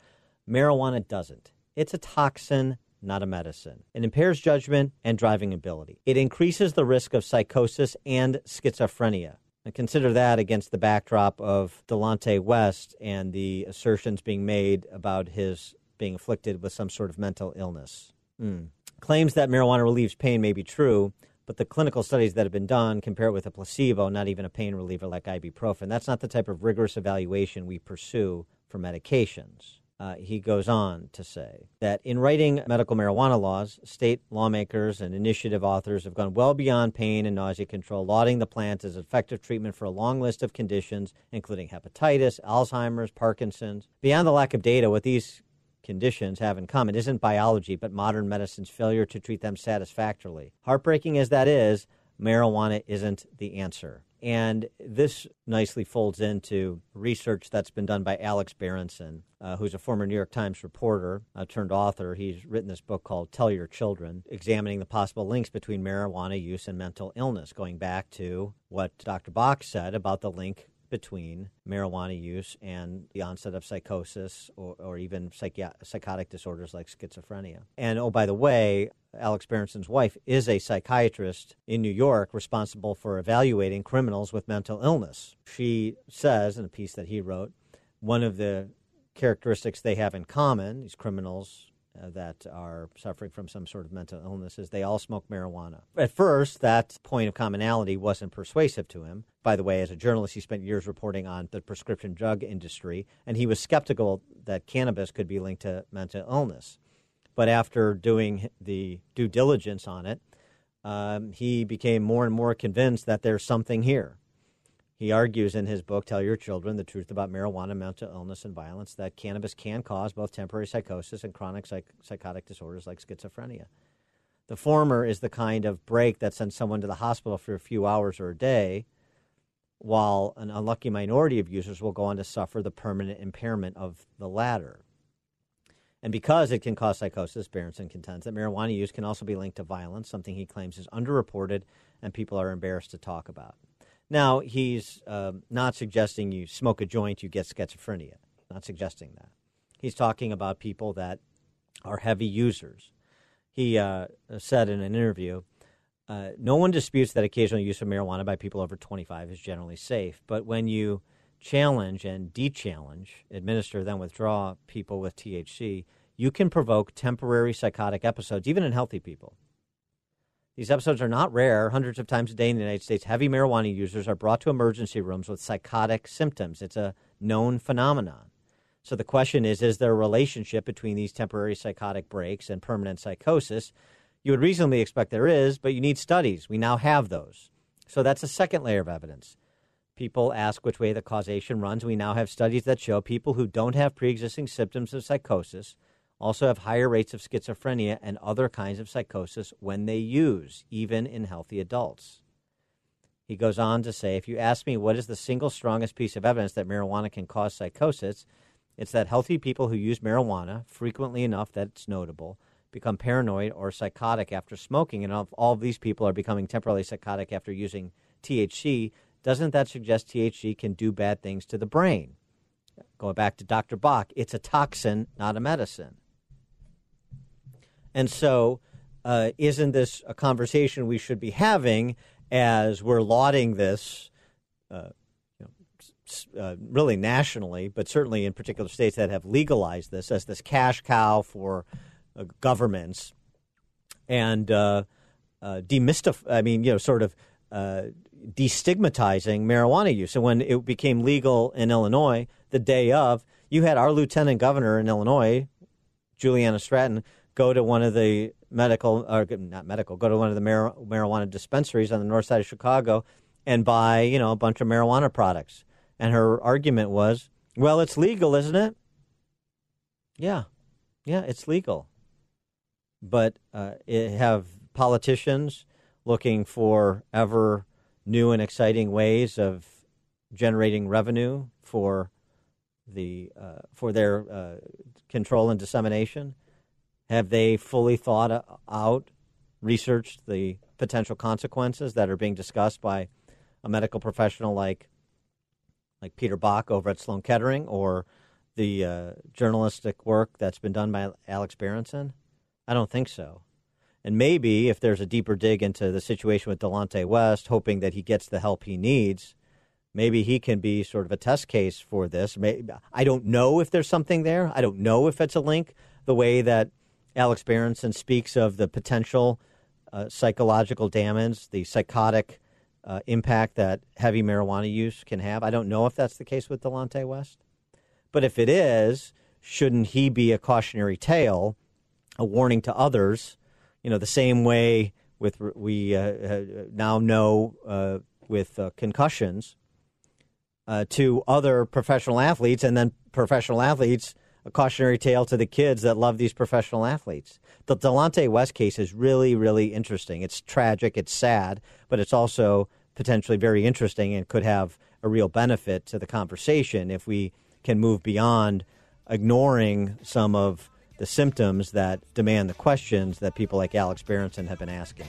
Marijuana doesn't. It's a toxin not a medicine. It impairs judgment and driving ability. It increases the risk of psychosis and schizophrenia. And consider that against the backdrop of Delonte West and the assertions being made about his being afflicted with some sort of mental illness. Mm. Claims that marijuana relieves pain may be true, but the clinical studies that have been done compare it with a placebo, not even a pain reliever like ibuprofen. That's not the type of rigorous evaluation we pursue for medications. Uh, he goes on to say that in writing medical marijuana laws, state lawmakers and initiative authors have gone well beyond pain and nausea control, lauding the plant as effective treatment for a long list of conditions, including hepatitis, Alzheimer's, Parkinson's. Beyond the lack of data, what these conditions have in common isn't biology, but modern medicine's failure to treat them satisfactorily. Heartbreaking as that is, marijuana isn't the answer. And this nicely folds into research that's been done by Alex Berenson, uh, who's a former New York Times reporter uh, turned author. He's written this book called Tell Your Children, examining the possible links between marijuana use and mental illness, going back to what Dr. Bach said about the link between marijuana use and the onset of psychosis or, or even psychi- psychotic disorders like schizophrenia. And oh, by the way, Alex Berenson's wife is a psychiatrist in New York responsible for evaluating criminals with mental illness. She says in a piece that he wrote, one of the characteristics they have in common, these criminals uh, that are suffering from some sort of mental illness, is they all smoke marijuana. At first, that point of commonality wasn't persuasive to him. By the way, as a journalist, he spent years reporting on the prescription drug industry, and he was skeptical that cannabis could be linked to mental illness. But after doing the due diligence on it, um, he became more and more convinced that there's something here. He argues in his book, Tell Your Children the Truth About Marijuana, Mental Illness, and Violence, that cannabis can cause both temporary psychosis and chronic psych- psychotic disorders like schizophrenia. The former is the kind of break that sends someone to the hospital for a few hours or a day, while an unlucky minority of users will go on to suffer the permanent impairment of the latter. And because it can cause psychosis, Berenson contends that marijuana use can also be linked to violence, something he claims is underreported and people are embarrassed to talk about. Now, he's um, not suggesting you smoke a joint, you get schizophrenia. Not suggesting that. He's talking about people that are heavy users. he uh, said in an interview. Uh, no one disputes that occasional use of marijuana by people over 25 is generally safe, but when you challenge and de-challenge, administer then withdraw people with THC, you can provoke temporary psychotic episodes, even in healthy people. These episodes are not rare. Hundreds of times a day in the United States, heavy marijuana users are brought to emergency rooms with psychotic symptoms. It's a known phenomenon. So the question is is there a relationship between these temporary psychotic breaks and permanent psychosis? You would reasonably expect there is, but you need studies. We now have those. So that's a second layer of evidence. People ask which way the causation runs. We now have studies that show people who don't have pre existing symptoms of psychosis also have higher rates of schizophrenia and other kinds of psychosis when they use, even in healthy adults. He goes on to say if you ask me what is the single strongest piece of evidence that marijuana can cause psychosis, it's that healthy people who use marijuana frequently enough that it's notable become paranoid or psychotic after smoking, and all of these people are becoming temporarily psychotic after using THC, doesn't that suggest THC can do bad things to the brain? Going back to Dr. Bach, it's a toxin, not a medicine. And so, uh, isn't this a conversation we should be having as we're lauding this, uh, you know, uh, really nationally, but certainly in particular states that have legalized this as this cash cow for uh, governments and uh, uh, demystify, I mean, you know, sort of destigmatizing marijuana use. And when it became legal in Illinois, the day of, you had our lieutenant governor in Illinois, Juliana Stratton, go to one of the medical, or not medical, go to one of the mar- marijuana dispensaries on the north side of Chicago and buy, you know, a bunch of marijuana products. And her argument was, well, it's legal, isn't it? Yeah. Yeah, it's legal. But uh, have politicians looking for ever new and exciting ways of generating revenue for the uh, for their uh, control and dissemination? Have they fully thought out, researched the potential consequences that are being discussed by a medical professional like like Peter Bach over at Sloan Kettering or the uh, journalistic work that's been done by Alex Berenson? I don't think so. And maybe if there's a deeper dig into the situation with Delonte West, hoping that he gets the help he needs, maybe he can be sort of a test case for this. Maybe, I don't know if there's something there. I don't know if it's a link. The way that Alex Berenson speaks of the potential uh, psychological damage, the psychotic uh, impact that heavy marijuana use can have. I don't know if that's the case with Delonte West. But if it is, shouldn't he be a cautionary tale, a warning to others? You know, the same way with we uh, uh, now know uh, with uh, concussions uh, to other professional athletes, and then professional athletes a cautionary tale to the kids that love these professional athletes. The Delonte West case is really, really interesting. It's tragic, it's sad, but it's also potentially very interesting and could have a real benefit to the conversation if we can move beyond ignoring some of the symptoms that demand the questions that people like Alex Berenson have been asking.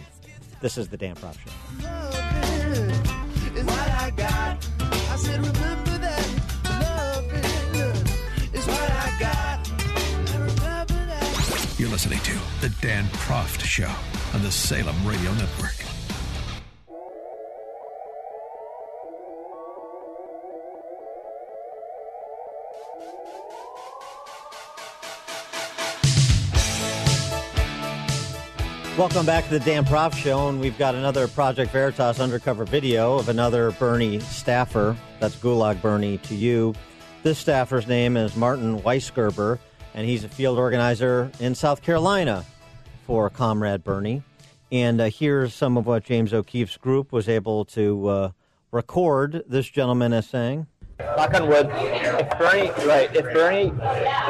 This is the Dan Proft Show. is what I got. I said, remember that loving is what I got. I remember that. You're listening to The Dan Proft Show on the Salem Radio Network. Welcome back to the Dan Proft Show, and we've got another Project Veritas undercover video of another Bernie staffer. That's Gulag Bernie to you. This staffer's name is Martin Weisgerber, and he's a field organizer in South Carolina for Comrade Bernie. And uh, here's some of what James O'Keefe's group was able to uh, record this gentleman as saying. Knock on wood, if Bernie, right, if Bernie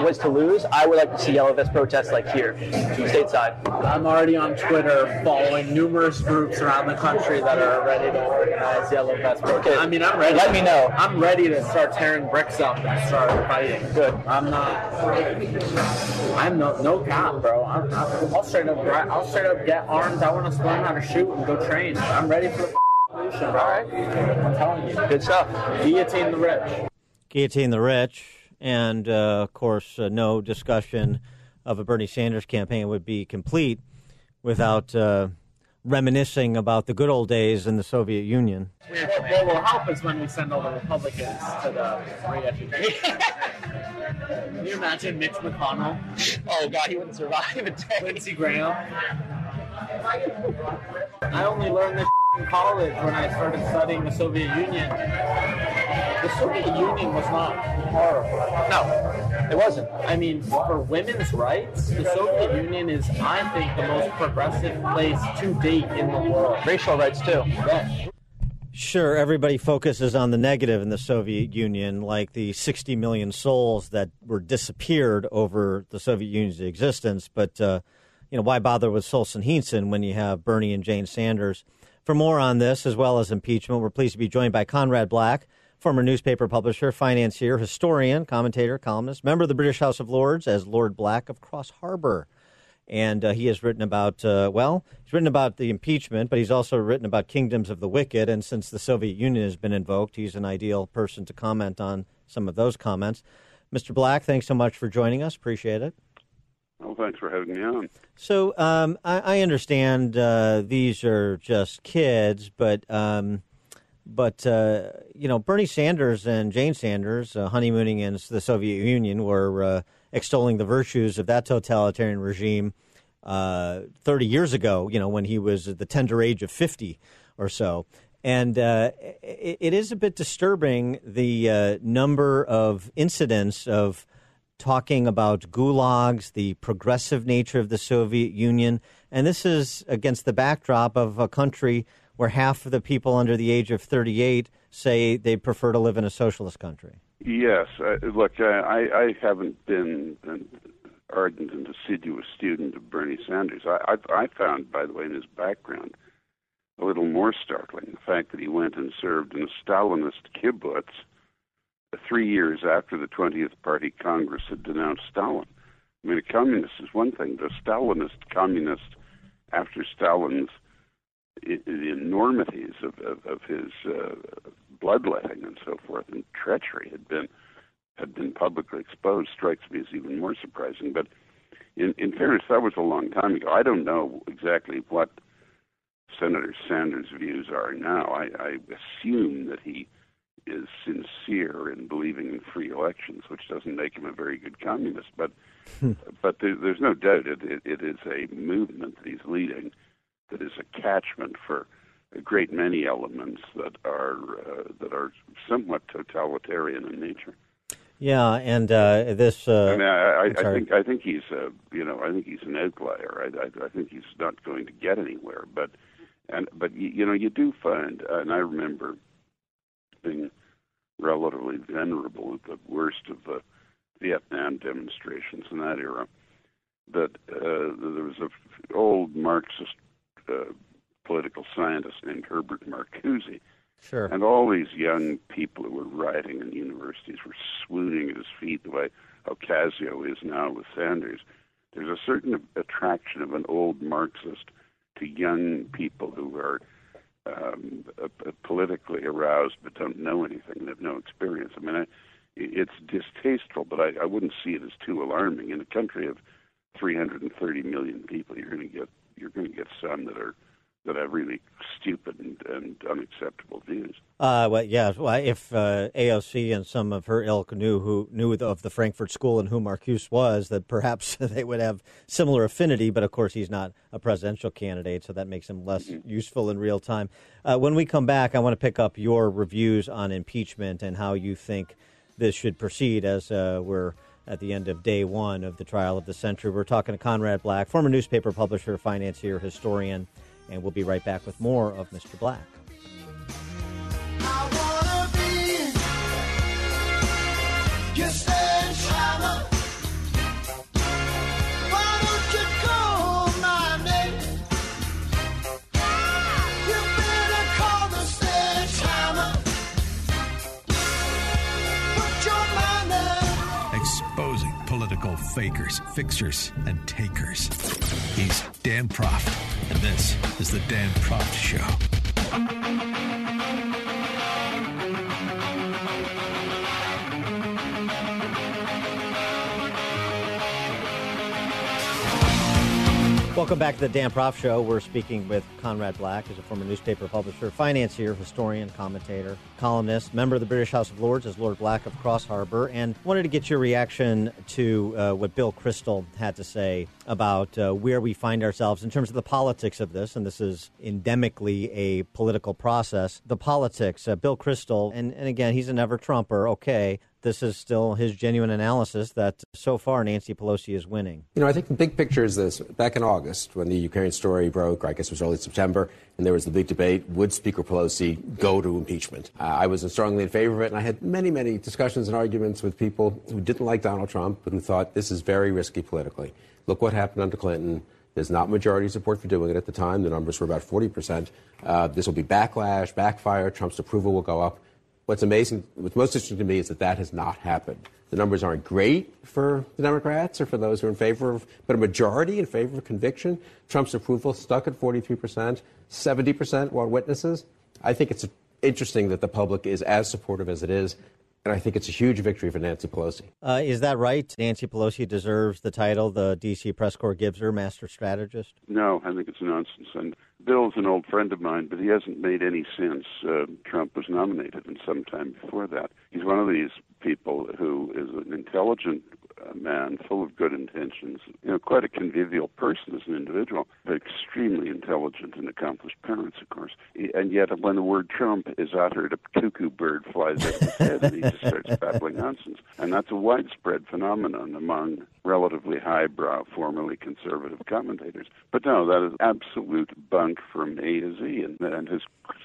was to lose, I would like to see yellow vest protests like here, stateside. I'm already on Twitter following numerous groups around the country that are ready to organize yellow vest protests. Okay. I mean, I'm ready. Let me know. I'm ready to start tearing bricks up and start fighting. Good. I'm not. I'm no no cop, bro. I'm, I'm, I'll straight up. I'll straight up get armed. I want to learn how to shoot and go train. I'm ready for the revolution. All right. I'm telling you. Good stuff. Guillotine the rich. Guillotine the Rich, and uh, of course, uh, no discussion of a Bernie Sanders campaign would be complete without uh, reminiscing about the good old days in the Soviet Union. What, what will help is when we send all the Republicans to the re-education. Can you imagine Mitch McConnell? Oh God, he wouldn't survive a day. Lindsey Graham. I only learned this in college when I started studying the Soviet Union. The Soviet Union was not horrible. No, it wasn't. I mean, for women's rights, the Soviet Union is, I think, the most progressive place to date in the world. Racial rights too. Yeah. Sure, everybody focuses on the negative in the Soviet Union, like the 60 million souls that were disappeared over the Soviet Union's existence. But, uh, you know, why bother with Solzhenitsyn when you have Bernie and Jane Sanders? For more on this, as well as impeachment, we're pleased to be joined by Conrad Black, former newspaper publisher, financier, historian, commentator, columnist, member of the British House of Lords as Lord Black of Cross Harbor. And uh, he has written about, uh, well, he's written about the impeachment, but he's also written about kingdoms of the wicked. And since the Soviet Union has been invoked, he's an ideal person to comment on some of those comments. Mr. Black, thanks so much for joining us. Appreciate it. Well, thanks for having me on. So um, I, I understand uh, these are just kids, but um, but uh, you know Bernie Sanders and Jane Sanders uh, honeymooning in the Soviet Union were uh, extolling the virtues of that totalitarian regime uh, 30 years ago. You know when he was at the tender age of 50 or so. And uh, it, it is a bit disturbing the number of incidents of talking about gulags, the progressive nature of the Soviet Union. And this is against the backdrop of a country where half of the people under the age of 38 say they prefer to live in a socialist country. Yes, uh, look, I, I haven't been an ardent and assiduous student of Bernie Sanders. I, I, I found, by the way, in his background, a little more startling the fact that he went and served in a Stalinist kibbutz three years after the 20th Party Congress had denounced Stalin. I mean, a communist is one thing, but a Stalinist communist, after Stalin's the enormities of, of, of his uh, bloodletting and so forth and treachery had been had been publicly exposed strikes me as even more surprising. But in, in fairness, that was a long time ago. I don't know exactly what Senator Sanders' views are now. I, I assume that he is sincere in believing in free elections, which doesn't make him a very good communist. But but there, there's no doubt it, it, it is a movement that he's leading that is a catchment for a great many elements that are uh, that are somewhat totalitarian in nature. Yeah, and uh, this. Uh, I mean, I, I, I think I think he's a you know I think he's an outlier. I, I, I think he's not going to get anywhere. But and but you, you know you do find, uh, and I remember being relatively venerable at the worst of the Vietnam demonstrations in that era. That uh, there was a f- old Marxist uh, political scientist named Herbert Marcuse. Sure. And all these young people who were rioting in universities were swooning at his feet the way Ocasio is now with Sanders. There's a certain attraction of an old Marxist to young people who are um, politically aroused but don't know anything and have no experience. I mean, I, it's distasteful, but I, I wouldn't see it as too alarming. In a country of 330 million people, you're going to get you're going to get some that are that have really stupid and, and unacceptable views. Uh, well, yeah. Well, if uh, AOC and some of her ilk knew who knew of the Frankfurt School and who Marcuse was, that perhaps they would have similar affinity. But of course, he's not a presidential candidate, so that makes him less useful in real time. Uh, when we come back, I want to pick up your reviews on impeachment and how you think this should proceed as uh, we're at the end of day one of the trial of the century. We're talking to Conrad Black, former newspaper publisher, financier, historian, and we'll be right back with more of Mr. Black. Fakers, fixers, and takers. He's Dan Proft, and this is The Dan Proft Show. Welcome back to the Dan Proft Show. We're speaking with Conrad Black, who's a former newspaper publisher, financier, historian, commentator, columnist, member of the British House of Lords as Lord Black of Crossharbour, and wanted to get your reaction to uh, what Bill Kristol had to say about uh, where we find ourselves in terms of the politics of this. And this is endemically a political process. The politics, uh, Bill Kristol, and, and again, he's a never Trumper, okay. This is still his genuine analysis that so far Nancy Pelosi is winning. You know, I think the big picture is this. Back in August, when the Ukraine story broke, or I guess it was early September, and there was the big debate would Speaker Pelosi go to impeachment? Uh, I was strongly in favor of it, and I had many, many discussions and arguments with people who didn't like Donald Trump, but who thought this is very risky politically. Look what happened under Clinton. There's not majority support for doing it at the time. The numbers were about 40%. Uh, this will be backlash, backfire. Trump's approval will go up. What's amazing, what's most interesting to me is that that has not happened. The numbers aren't great for the Democrats or for those who are in favor of, but a majority in favor of conviction. Trump's approval stuck at 43%, 70% want witnesses. I think it's interesting that the public is as supportive as it is. And I think it's a huge victory for Nancy Pelosi. Uh, is that right? Nancy Pelosi deserves the title the D.C. press corps gives her, master strategist? No, I think it's nonsense. And Bill's an old friend of mine, but he hasn't made any sense. Uh, Trump was nominated, and sometime before that, he's one of these people who is an intelligent uh, man, full of good intentions. You know, quite a convivial person as an individual, but extremely intelligent and accomplished parents, of course. And yet, when the word Trump is uttered, a cuckoo bird flies out of his head, and he just starts babbling nonsense. And that's a widespread phenomenon among relatively highbrow, formerly conservative commentators. But no, that is absolute bunk from A to Z, and, and his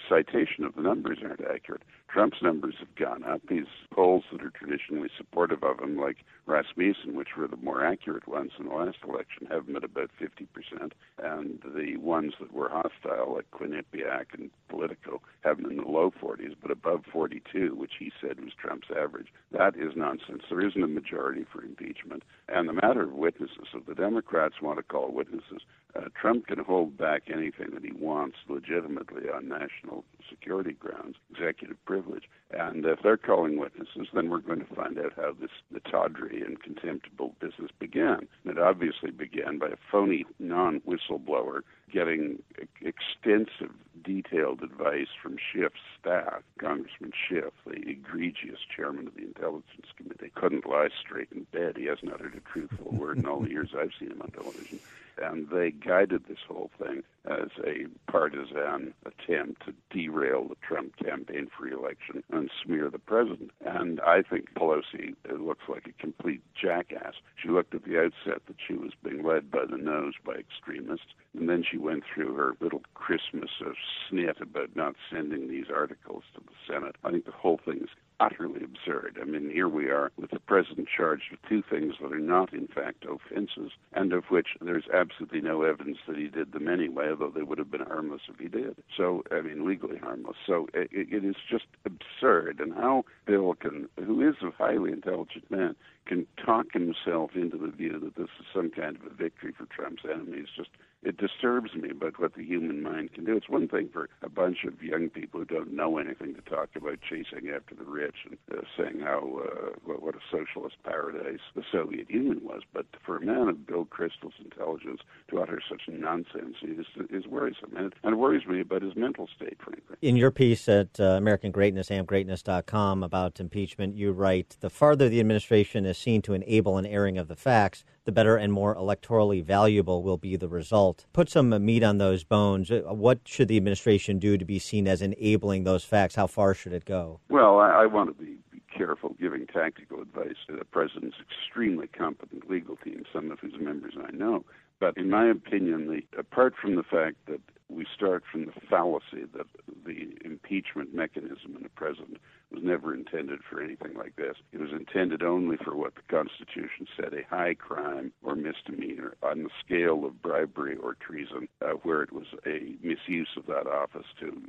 citation of the numbers aren't accurate. Trump's numbers have gone up. These polls that are traditionally supportive of him, like Rasmussen, which were the more accurate ones in the last election, have him at about 50%. And the ones that were hostile, like Quinnipiac and Politico, have him in the low 40s, but above 42, which he said was Trump's average. That is nonsense. There isn't a majority for impeachment. And the matter of witnesses, if the Democrats want to call witnesses, uh, Trump can hold back anything that he wants legitimately on national security grounds, executive privilege. And if they're calling witnesses, then we're going to find out how this the tawdry and contemptible business began. It obviously began by a phony non-whistleblower getting extensive, detailed advice from Schiff's staff. Congressman Schiff, the egregious chairman of the Intelligence Committee, couldn't lie straight in bed. He hasn't uttered a truthful word in all the years I've seen him on television. And they guided this whole thing as a partisan attempt to derail the Trump campaign for election and smear the president. And I think Pelosi looks like a complete jackass. She looked at the outset that she was being led by the nose by extremists, and then she went through her little Christmas of snit about not sending these articles to the Senate. I think the whole thing is utterly absurd. I mean, here we are with the president charged with two things that are not, in fact, offenses, and of which there's absolutely no evidence that he did them anyway, although they would have been harmless if he did. So, I mean, legally harmless. So it, it is just absurd. And how Bill can, who is a highly intelligent man, can talk himself into the view that this is some kind of a victory for Trump's enemies just it disturbs me about what the human mind can do. It's one thing for a bunch of young people who don't know anything to talk about chasing after the rich and uh, saying how uh, what, a socialist paradise the Soviet Union was, but for a man of Bill Kristol's intelligence to utter such nonsense is, is worrisome, and it, and it worries me about his mental state, frankly. In your piece at uh, American Greatness, amgreatness.com about impeachment, you write the farther the administration is seen to enable an airing of the facts, the better and more electorally valuable will be the result. Put some meat on those bones. Uh, What should the administration do to be seen as enabling those facts? How far should it go? Well, I, I want to be be careful giving tactical advice to the president's extremely competent legal team, some of whose members I know. But in my opinion, the, apart from the fact that we start from the fallacy that the impeachment mechanism in the president was never intended for anything like this. It was intended only for what the Constitution said a high crime or misdemeanor on the scale of bribery or treason, uh, where it was a misuse of that office to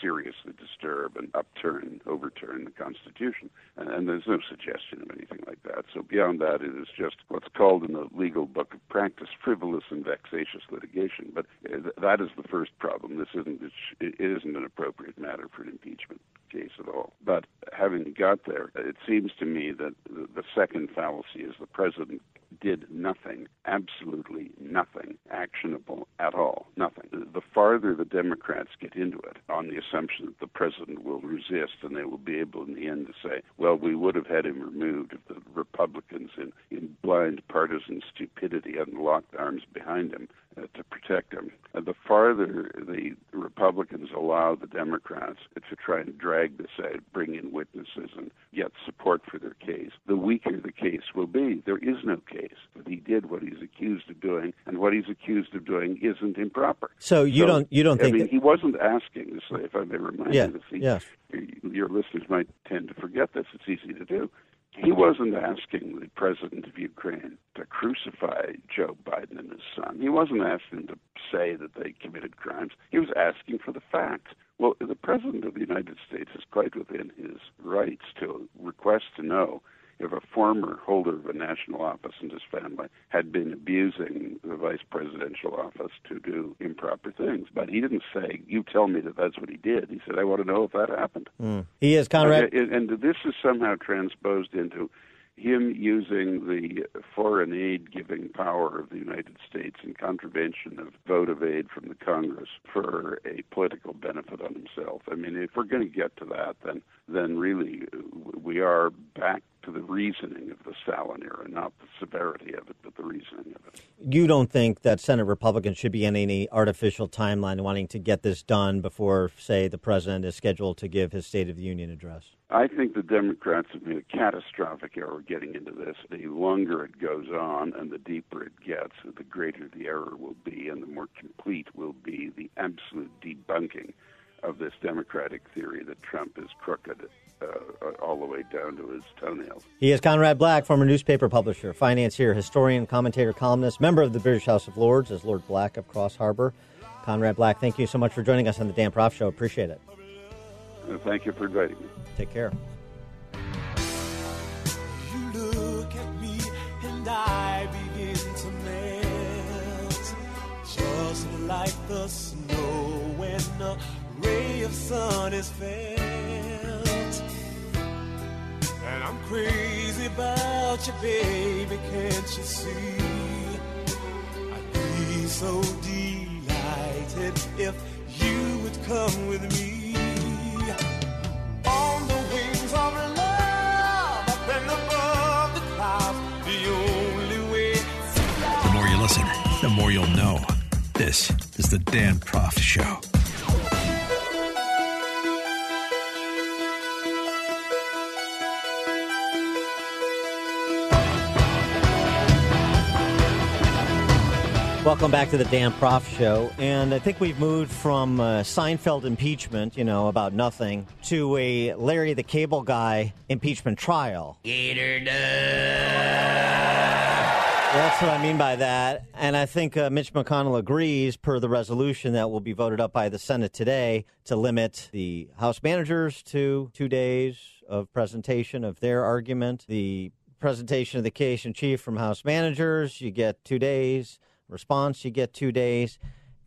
seriously disturb and upturn, overturn the Constitution. And, and there's no suggestion of anything like that. So beyond that, it is just what's called in the legal book of practice frivolous and vexatious litigation. But uh, that is the first problem. This isn't it isn't an appropriate matter for an impeachment case at all. But having got there, it seems to me that the, second fallacy is the president did nothing, absolutely nothing actionable at all. Nothing. The farther the Democrats get into it, on the assumption that the president will resist and they will be able in the end to say, well, we would have had him removed if the Republicans, in, in blind partisan stupidity, hadn't locked arms behind him uh, to protect him. Uh, the farther the Republicans allow the Democrats to try and drag this out, bring in witnesses, and get support for their case, the weaker the case will be. There is no case. But he did what he's accused of doing, and what he's accused of doing isn't improper. So you don't you don't I think mean, that- he wasn't asking if I may remind Yeah, you this. He, yes. Your listeners might tend to forget this. It's easy to do. He wasn't asking the president of Ukraine to crucify Joe Biden and his son. He wasn't asking to say that they committed crimes. He was asking for the facts. Well, the president of the United States is quite within his rights to request to know if a former holder of a national office and his family had been abusing the vice presidential office to do improper things. But he didn't say, You tell me that that's what he did. He said, I want to know if that happened. Mm. He is Conrad. And, and this is somehow transposed into him using the foreign aid giving power of the United States in contravention of vote of aid from the Congress for a political benefit on himself. I mean, if we're going to get to that, then then really we are back to the reasoning of the Stalin era, not the severity of it, but the reasoning of it. You don't think that Senate Republicans should be in any artificial timeline wanting to get this done before, say, the president is scheduled to give his State of the Union address? I think the Democrats have made a catastrophic error getting into this. The longer it goes on and the deeper it gets, the greater the error will be and the more complete will be the absolute debunking of this Democratic theory that Trump is crooked uh, all the way down to his toenails. He is Conrad Black, former newspaper publisher, financier, historian, commentator, columnist, member of the British House of Lords as Lord Black of Crossharbour. Conrad Black, thank you so much for joining us on the Dan Proft Show. Appreciate it. Uh, thank you for inviting me. Take care. You look at me and I begin to melt, just like the snow when a ray of sun is felt. And I'm crazy about you, baby, can't you see? I'd be so delighted if you would come with me. On the wings of love, up and above the clouds, the only way. The more you listen, the more you'll know. This is the Dan Proft Show. Welcome back to the Dan Proft Show. And I think we've moved from uh, Seinfeld impeachment, you know, about nothing, to a Larry the Cable Guy impeachment trial. That's what I mean by that. And I think uh, Mitch McConnell agrees, per the resolution that will be voted up by the Senate today, to limit the House managers to two days of presentation of their argument. The presentation of the case in chief from House managers, you get two days. Response, you get two days.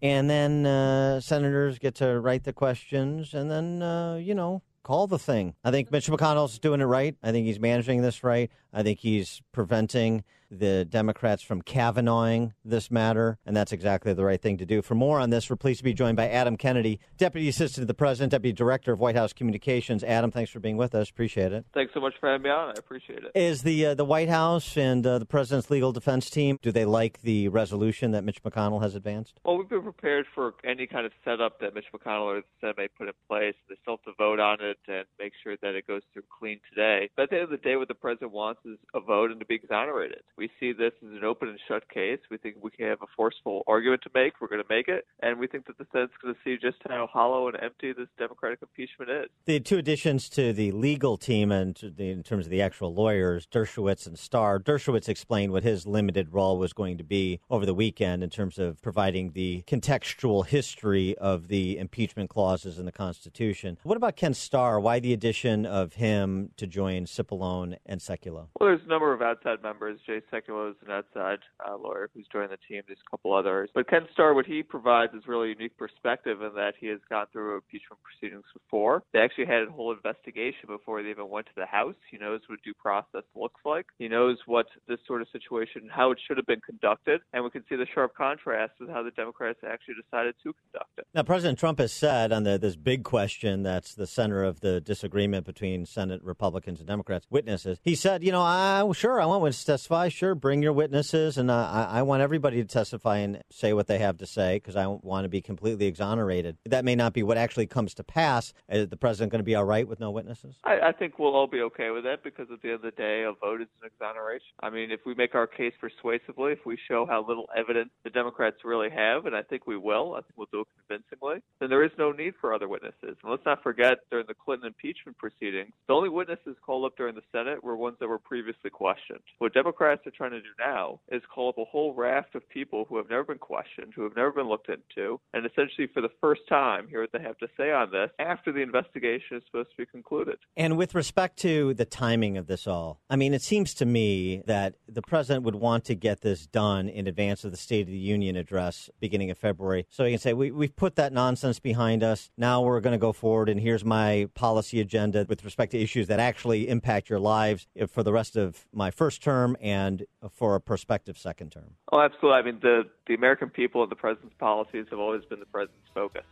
And then uh, senators get to write the questions and then, uh, you know, call the thing. I think Mitch McConnell's doing it right. I think he's managing this right. I think he's preventing the Democrats from Kavanaughing this matter, and that's exactly the right thing to do. For more on this, we're pleased to be joined by Adam Kennedy, Deputy Assistant to the President, Deputy Director of White House Communications. Adam, thanks for being with us. Appreciate it. Thanks so much for having me on. I appreciate it. Is the uh, the White House and uh, the President's legal defense team do they like the resolution that Mitch McConnell has advanced? Well, we've been prepared for any kind of setup that Mitch McConnell or the Senate may put in place. They still have to vote on it and make sure that it goes through clean today. But at the end of the day, what the president wants is a vote and to be exonerated. We see this as an open and shut case. We think we can have a forceful argument to make. We're going to make it. And we think that the Senate's going to see just how hollow and empty this Democratic impeachment is. The two additions to the legal team and to the, in terms of the actual lawyers, Dershowitz and Starr. Dershowitz explained what his limited role was going to be over the weekend in terms of providing the contextual history of the impeachment clauses in the Constitution. What about Ken Starr? Why the addition of him to join Cipollone and Sekulow? Well, there's a number of outside members. Jason Sekulow is an outside uh, lawyer who's joined the team. There's a couple others. But Ken Starr, what he provides is really a unique perspective in that he has gone through impeachment proceedings before. They actually had a whole investigation before they even went to the House. He knows what due process looks like. He knows what this sort of situation, how it should have been conducted. And we can see the sharp contrast with how the Democrats actually decided to conduct it. Now, President Trump has said on the, this big question that's the center of the disagreement between Senate Republicans and Democrats, witnesses. He said, you know, I sure I want to testify. Sure, bring your witnesses, and uh, I, I want everybody to testify and say what they have to say because I want to be completely exonerated. That may not be what actually comes to pass. Is the president going to be all right with no witnesses? I, I think we'll all be okay with that because at the end of the day, a vote is an exoneration. I mean, if we make our case persuasively, if we show how little evidence the Democrats really have, and I think we will, I think we'll do it convincingly, then there is no need for other witnesses. And let's not forget, during the Clinton impeachment proceedings, the only witnesses called up during the Senate were ones that were previously questioned. What Democrats are trying to do now is call up a whole raft of people who have never been questioned, who have never been looked into, and essentially for the first time hear what they have to say on this after the investigation is supposed to be concluded. And with respect to the timing of this all, I mean, it seems to me that the president would want to get this done in advance of the State of the Union address beginning of February. So he can say, we, we've put that nonsense behind us. Now we're going to go forward, and here's my policy agenda with respect to issues that actually impact your lives uh, for the rest of my first term and for a prospective second term. Oh, absolutely. I mean, the, the American people and the president's policies have always been the president's focus.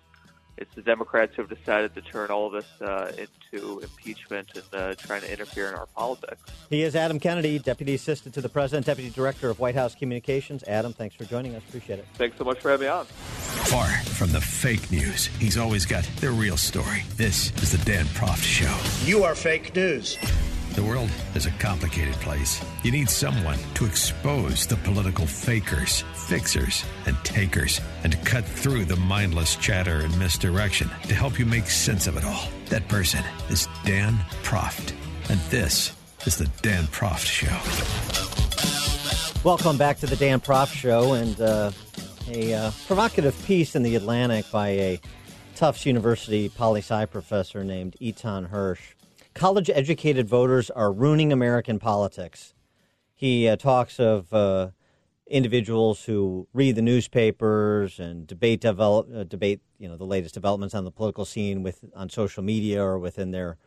It's the Democrats who have decided to turn all of this uh, into impeachment and uh, trying to interfere in our politics. He is Adam Kennedy, Deputy Assistant to the President, Deputy Director of White House Communications. Adam, thanks for joining us. Appreciate it. Thanks so much for having me on. Far from the fake news, he's always got the real story. This is the Dan Proft Show. You are fake news. The world is a complicated place. You need someone to expose the political fakers, fixers, and takers, and to cut through the mindless chatter and misdirection to help you make sense of it all. That person is Dan Proft. And this is the Dan Proft Show. Welcome back to the Dan Proft Show and uh, a uh, provocative piece in the Atlantic by a Tufts University poli sci professor named Eitan Hersh. College educated voters are ruining American politics. He uh, talks of uh, individuals who read the newspapers and debate develop, uh, debate you know the latest developments on the political scene with on social media or within their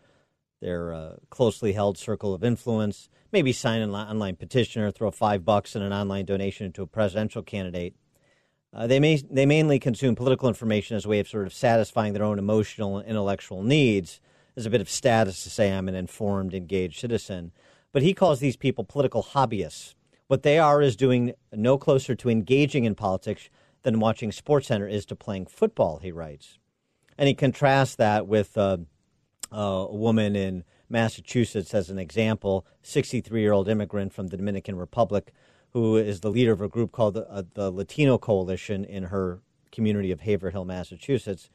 their uh, closely held circle of influence. Maybe sign an online petition or throw five bucks in an online donation to a presidential candidate. Uh, they may they mainly consume political information as a way of sort of satisfying their own emotional and intellectual needs. As a bit of status to say I'm an informed, engaged citizen. But he calls these people political hobbyists. What they are is doing no closer to engaging in politics than watching SportsCenter is to playing football, he writes. And he contrasts that with uh, uh, a woman in Massachusetts as an example, 63 year old immigrant from the Dominican Republic who is the leader of a group called the, uh, the Latino Coalition in her community of Haverhill, Massachusetts,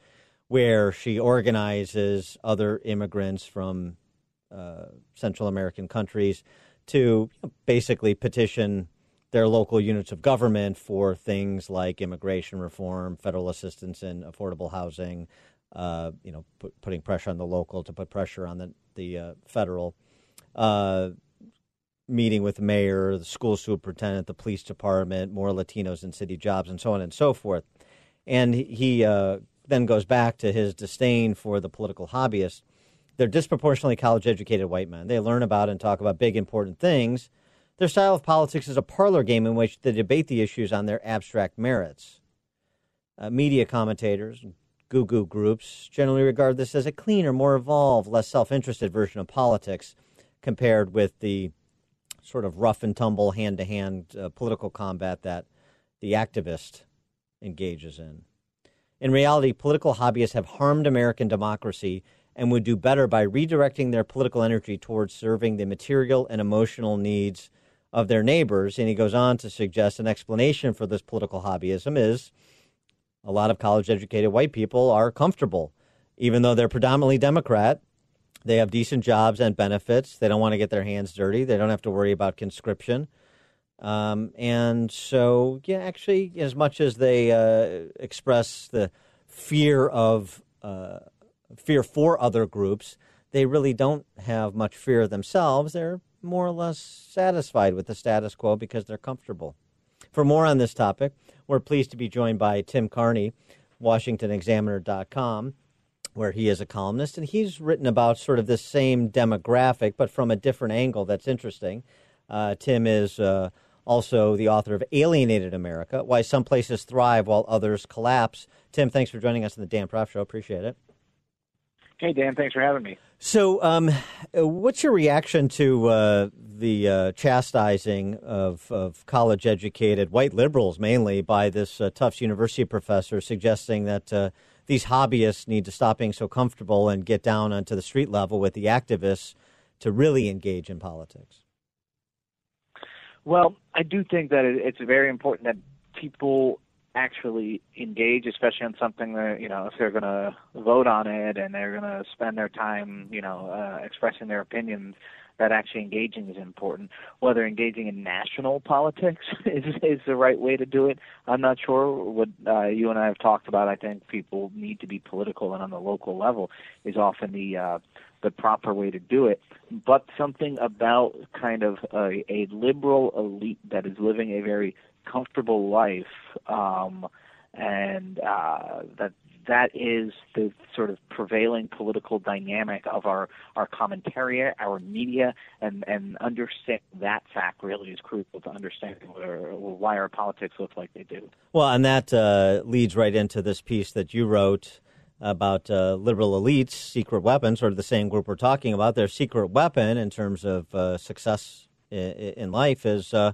where she organizes other immigrants from uh, Central American countries to you know, basically petition their local units of government for things like immigration reform, federal assistance in affordable housing, uh, you know, put, putting pressure on the local to put pressure on the the uh, federal. Uh, meeting with the mayor, the school superintendent, the police department, more Latinos in city jobs, and so on and so forth. And he uh, then goes back to his disdain for the political hobbyists. They're disproportionately college educated white men. They learn about and talk about big, important things. Their style of politics is a parlor game in which they debate the issues on their abstract merits. Uh, media commentators, goo goo groups, generally regard this as a cleaner, more evolved, less self interested version of politics compared with the sort of rough and tumble, hand to hand political combat that the activist engages in. In reality, political hobbyists have harmed American democracy and would do better by redirecting their political energy towards serving the material and emotional needs of their neighbors. And he goes on to suggest an explanation for this political hobbyism is a lot of college educated white people are comfortable, even though they're predominantly Democrat. They have decent jobs and benefits. They don't want to get their hands dirty. They don't have to worry about conscription. Um, and so, yeah, actually, as much as they uh, express the fear of uh, fear for other groups, they really don't have much fear themselves. They're more or less satisfied with the status quo because they're comfortable. For more on this topic, we're pleased to be joined by Tim Carney, WashingtonExaminer.com, where he is a columnist, and he's written about sort of this same demographic, but from a different angle that's interesting. Uh, Tim is uh, also the author of Alienated America Why Some Places Thrive While Others Collapse. Tim, thanks for joining us on the Dan Proft Show. Appreciate it. Hey, Dan, thanks for having me. So, um, what's your reaction to uh, the uh, chastising of, of college educated white liberals, mainly, by this uh, Tufts University professor suggesting that uh, these hobbyists need to stop being so comfortable and get down onto the street level with the activists to really engage in politics? Well, I do think that it- it's very important that people actually engage, especially on something that you know if they're going to vote on it and they're going to spend their time, you know, uh, expressing their opinions. That actually engaging is important. Whether engaging in national politics is is the right way to do it, I'm not sure. What uh, you and I have talked about, I think people need to be political, and on the local level is often the uh, the proper way to do it. But something about kind of a, a liberal elite that is living a very comfortable life, um, and uh, that that is the sort of prevailing political dynamic of our our commentariat, our media, and and understand that fact really is crucial to understanding why our politics look like they do. Well, and that uh, leads right into this piece that you wrote about uh, liberal elites' secret weapons, sort of the same group we're talking about. Their secret weapon in terms of uh, success in, in life is. Uh,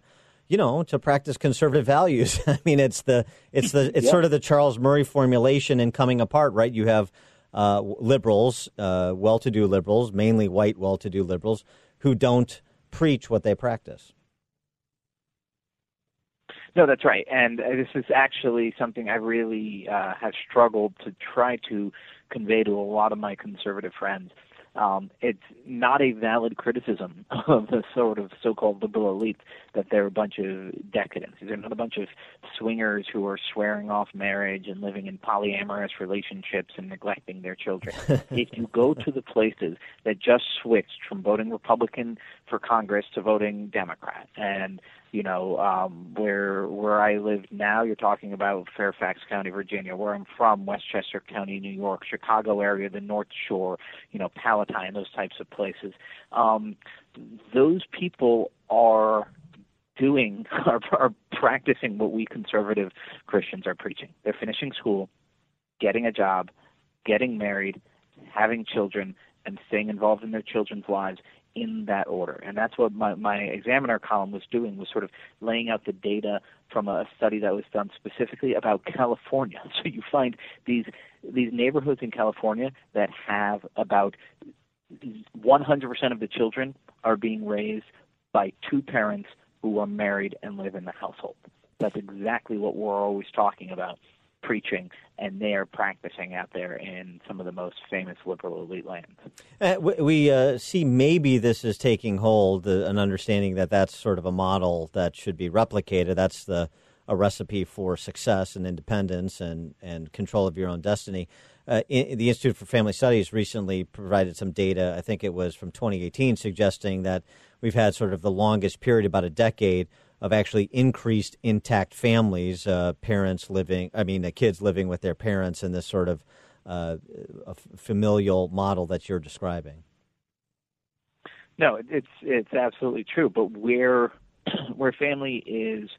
you know, to practice conservative values. I mean, it's the it's the it's Yeah. sort of the Charles Murray formulation in coming apart, right? You have uh, liberals, uh, well-to-do liberals, mainly white well-to-do liberals, who don't preach what they practice. No, that's right. And uh, this is actually something I really uh, have struggled to try to convey to a lot of my conservative friends. Um, it's not a valid criticism of the sort of so-called liberal elite that they're a bunch of decadents. They're not a bunch of swingers who are swearing off marriage and living in polyamorous relationships and neglecting their children. if you go to the places that just switched from voting Republican for Congress to voting Democrat, and you know um, where where I live now, you're talking about Fairfax County, Virginia. Where I'm from, Westchester County, New York, Chicago area, the North Shore, you know Palatine, those types of places. Um, those people are doing are, are practicing what we conservative Christians are preaching. They're finishing school, getting a job, getting married, having children, and staying involved in their children's lives in that order. And that's what my, my examiner column was doing was sort of laying out the data from a study that was done specifically about California. So you find these these neighborhoods in California that have about 100% of the children are being raised by two parents who are married and live in the household. That's exactly what we're always talking about preaching, and they are practicing out there in some of the most famous liberal elite lands. Uh, we uh, see maybe this is taking hold, uh, an understanding that that's sort of a model that should be replicated. That's the a recipe for success and independence and, and control of your own destiny. Uh, in, the Institute for Family Studies recently provided some data, I think it was from 2018, suggesting that we've had sort of the longest period, about a decade, of actually increased intact families, uh, parents living, I mean, the kids living with their parents in this sort of uh, familial model that you're describing. No, it's it's absolutely true. But where where family is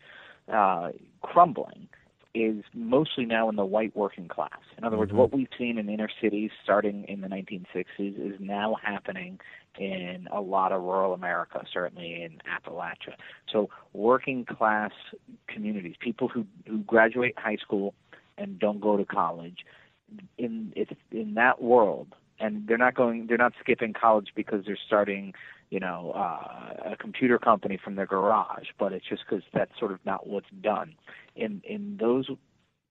uh, crumbling is mostly now in the white working class. In other words, Mhm. what we've seen in inner cities starting in the 1960s is now happening in a lot of rural America, certainly in Appalachia. So working class communities, people who who graduate high school and don't go to college, in it's in that world and they're not going they're not skipping college because they're starting you know uh, a computer company from their garage but it's just because that's sort of not what's done. In in those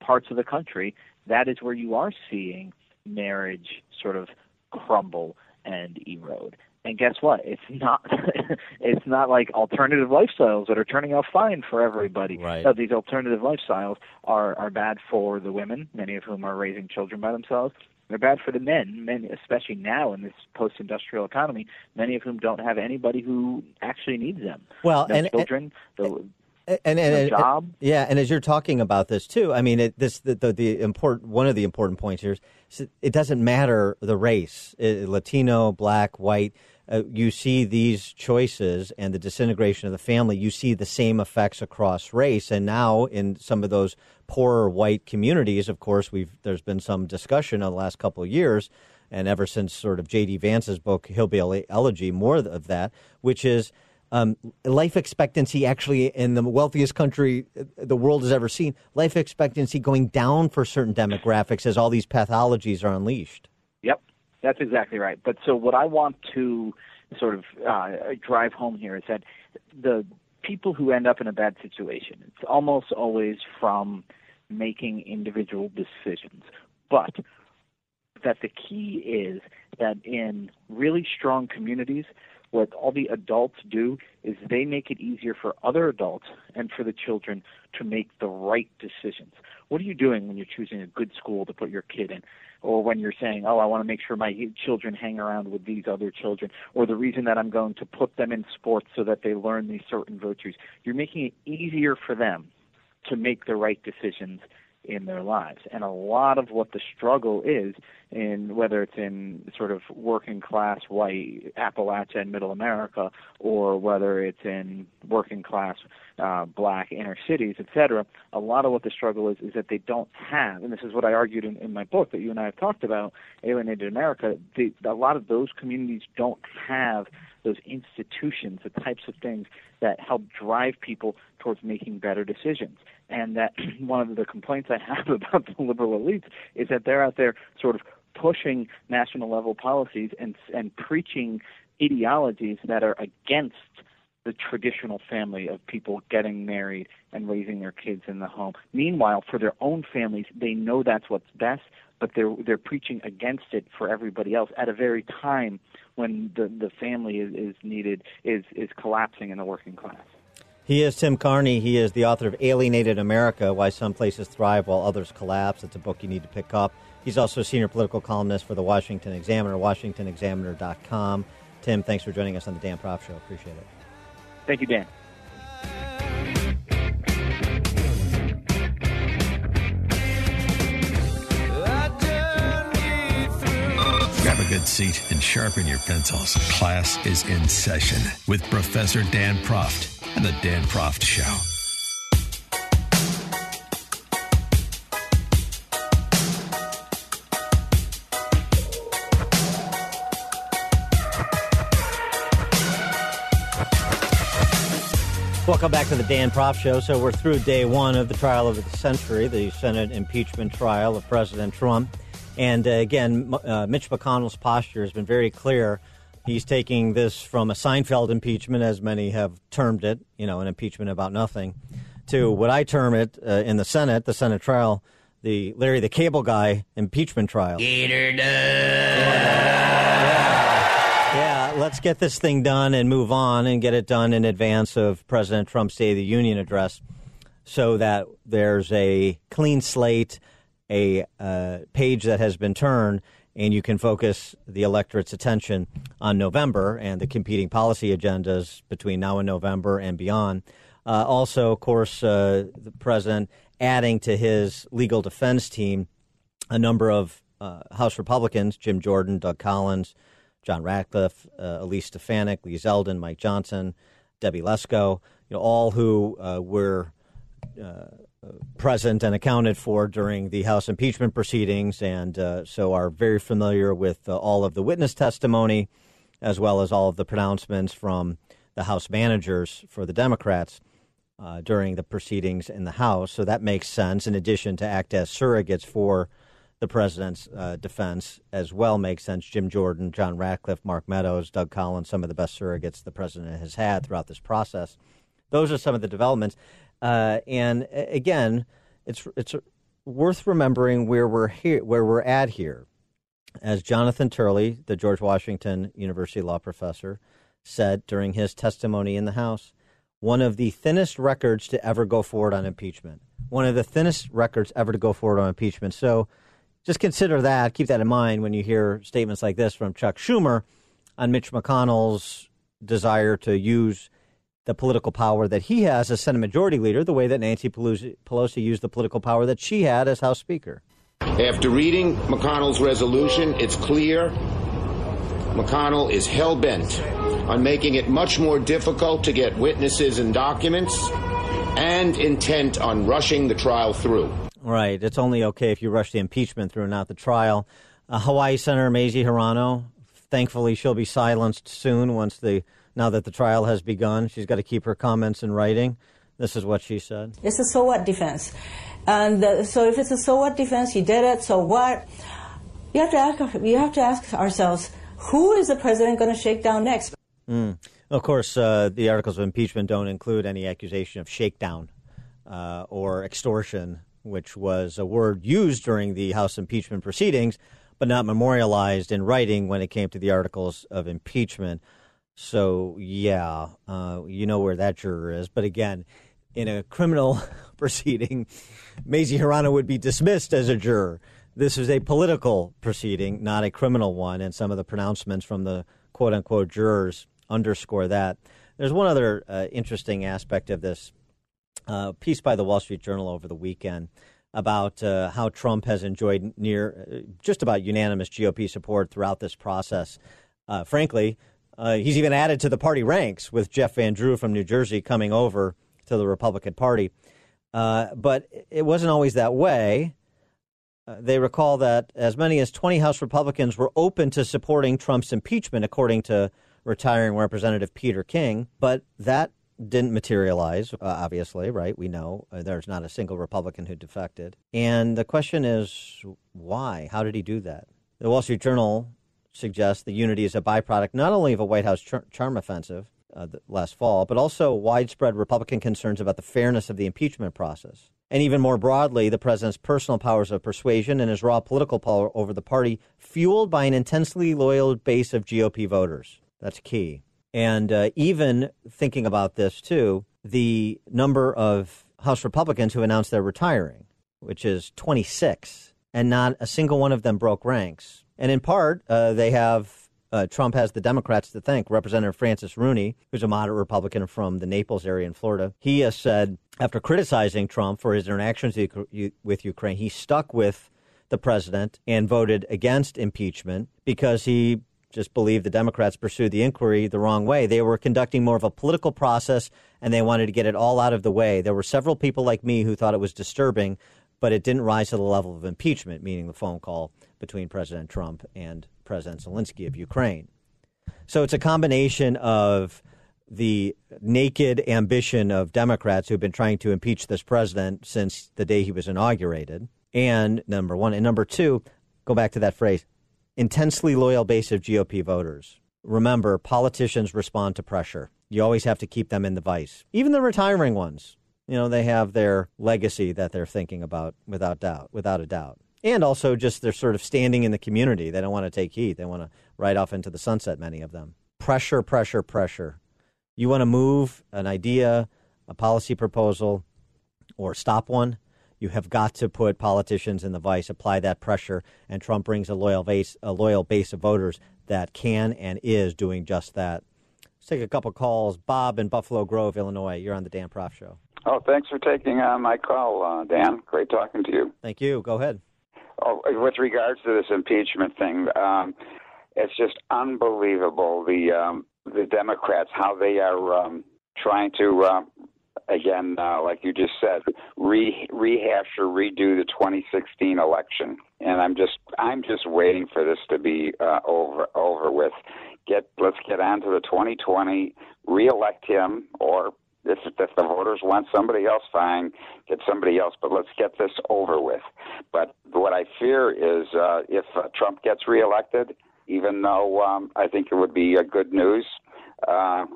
parts of the country that is where you are seeing marriage sort of crumble and erode. And guess what? It's not it's not like alternative lifestyles that are turning out fine for everybody. Right. No, these alternative lifestyles are are bad for the women many of whom are raising children by themselves They're bad for the men, men especially now in this post-industrial economy, many of whom don't have anybody who actually needs them. Well, no and- children, the, and, and, no and- job. yeah, and as you're talking about this too, I mean, it, this the, the the important one of the important points here is it doesn't matter the race, uh, Latino, black, white. Uh, you see these choices and the disintegration of the family. You see the same effects across race, and now in some of those poorer white communities, of course, we've there's been some discussion in the last couple of years, and ever since sort of J.D. Vance's book Hillbilly Elegy, more of that, which is um, life expectancy actually in the wealthiest country the world has ever seen, life expectancy going down for certain demographics as all these pathologies are unleashed. Yep, that's exactly right. But so what I want to sort of uh, drive home here is that the people who end up in a bad situation, it's almost always from making individual decisions. But that the key is that in really strong communities, what all the adults do is they make it easier for other adults and for the children to make the right decisions. What are you doing when you're choosing a good school to put your kid in? Or when you're saying, oh, I want to make sure my children hang around with these other children, or the reason that I'm going to put them in sports so that they learn these certain virtues. You're making it easier for them to make the right decisions in their lives. And a lot of what the struggle is in whether it's in sort of working class white Appalachia and middle America or whether it's in working class uh, black inner cities, et cetera, a lot of what the struggle is is that they don't have, and this is what I argued in, in my book that you and I have talked about, Alienated America, a lot of those communities don't have those institutions, the types of things that help drive people towards making better decisions. And that one of the complaints I have about the liberal elites is that they're out there sort of pushing national level policies and and preaching ideologies that are against the traditional family of people getting married and raising their kids in the home. Meanwhile, for their own families, they know that's what's best, but they're they're preaching against it for everybody else at a very time when the the family is, is needed is is collapsing in the working class. He is Tim Carney. He is the author of Alienated America Why Some Places Thrive While Others Collapse. It's a book you need to pick up. He's also a senior political columnist for the Washington Examiner, WashingtonExaminer.com. Tim, thanks for joining us on the Dan Proft Show. Appreciate it. Thank you, Dan. Grab a good seat and sharpen your pencils. Class is in session with Professor Dan Proft and the Dan Proft Show. Welcome back to the Dan Proft Show. So we're through day one of the trial of the century, the Senate impeachment trial of President Trump. And uh, again, M- uh, Mitch McConnell's posture has been very clear. He's taking this from a Seinfeld impeachment, as many have termed it, you know, an impeachment about nothing, to what I term it uh, in the Senate, the Senate trial, the Larry the Cable Guy impeachment trial. Gator Yeah, let's get this thing done and move on and get it done in advance of President Trump's State of the Union address so that there's a clean slate, a uh, page that has been turned, and you can focus the electorate's attention on November and the competing policy agendas between now and November and beyond. Uh, also, of course, uh, the president adding to his legal defense team a number of uh, House Republicans Jim Jordan, Doug Collins, John Ratcliffe, uh, Elise Stefanik, Lee Zeldin, Mike Johnson, Debbie Lesko, you know, all who uh, were uh, present and accounted for during the House impeachment proceedings, and uh, so are very familiar with uh, all of the witness testimony, as well as all of the pronouncements from the House managers for the Democrats uh, during the proceedings in the House. So that makes sense. In addition to act as surrogates for the president's uh, defense, as well makes sense. Jim Jordan, John Ratcliffe, Mark Meadows, Doug Collins, some of the best surrogates the president has had throughout this process. Those are some of the developments. Uh, and again, it's it's worth remembering where we're here, where we're at here. As Jonathan Turley, the George Washington University law professor, said during his testimony in the House, one of the thinnest records to ever go forward on impeachment. One of the thinnest records ever to go forward on impeachment. So just consider that. Keep that in mind when you hear statements like this from Chuck Schumer on Mitch McConnell's desire to use the political power that he has as Senate Majority Leader, the way that Nancy Pelosi, used the political power that she had as House Speaker. After reading McConnell's resolution, it's clear McConnell is hell bent on making it much more difficult to get witnesses and documents and intent on rushing the trial through. Right. It's only okay if you rush the impeachment through, not the trial. Uh, Hawaii Senator Mazie Hirono, thankfully, she'll be silenced soon once the now that the trial has begun. She's got to keep her comments in writing. This is what she said. It's a so what defense. And uh, so if it's a so what defense, he did it, so what? You have to ask, you have to ask ourselves, who is the president going to shake down next? Mm. Of course, uh, the articles of impeachment don't include any accusation of shakedown uh, or extortion, which was a word used during the House impeachment proceedings, but not memorialized in writing when it came to the articles of impeachment. So, yeah, uh, you know where that juror is. But again, in a criminal proceeding, Mazie Hirono would be dismissed as a juror. This is a political proceeding, not a criminal one, and some of the pronouncements from the quote unquote jurors underscore that. There's one other uh, interesting aspect of this uh, piece by the Wall Street Journal over the weekend about uh, how Trump has enjoyed near uh, just about unanimous GOP support throughout this process. Uh, frankly, uh, he's even added to the party ranks with Jeff Van Drew from New Jersey coming over to the Republican Party. but it wasn't always that way. they recall that as many as 20 House Republicans were open to supporting Trump's impeachment, according to retiring Representative Peter King. But that didn't materialize, uh, obviously, right? We know uh, there's not a single Republican who defected. And the question is, why? How did he do that? The Wall Street Journal suggests the unity is a byproduct not only of a White House char- charm offensive uh, last fall, but also widespread Republican concerns about the fairness of the impeachment process. And even more broadly, the president's personal powers of persuasion and his raw political power over the party, fueled by an intensely loyal base of GOP voters. That's key. And uh, even thinking about this too, the number of House Republicans who announced they're retiring, which is 26, and not a single one of them broke ranks. And in part, uh, they have uh, Trump has the Democrats to thank. Representative Francis Rooney, who's a moderate Republican from the Naples area in Florida, he has said after criticizing Trump for his interactions with Ukraine, he stuck with the president and voted against impeachment because he just believed the Democrats pursued the inquiry the wrong way. They were conducting more of a political process and they wanted to get it all out of the way. There were several people like me who thought it was disturbing, but it didn't rise to the level of impeachment, meaning the phone call between President Trump and President Zelensky of Ukraine. So it's a combination of the naked ambition of Democrats who've been trying to impeach this president since the day he was inaugurated. And number one. And number two, go back to that phrase intensely loyal base of GOP voters. Remember, politicians respond to pressure. You always have to keep them in the vice. Even the retiring ones, you know, they have their legacy that they're thinking about without doubt, without a doubt. And also just they're sort of standing in the community. They don't want to take heat. They want to ride off into the sunset, many of them. Pressure, pressure, pressure. You want to move an idea, a policy proposal, or stop one, you have got to put politicians in the vice, apply that pressure, and Trump brings a loyal base, a loyal base of voters that can and is doing just that. Let's take a couple calls. Bob in Buffalo Grove, Illinois. You're on the Dan Proft Show. Oh, thanks for taking uh, my call, uh, Dan. Great talking to you. Thank you. Go ahead. Oh, with regards to this impeachment thing, um, it's just unbelievable the um, the Democrats how they are um, trying to uh, again, uh, like you just said, re- rehash or redo the 2016 election. And I'm just I'm just waiting for this to be uh, over over with. Get let's get on to the 2020, reelect him, or if, the voters want somebody else, fine, get somebody else. But let's get this over with. But what I fear is uh, if uh, Trump gets reelected, even though um, I think it would be a good news, uh,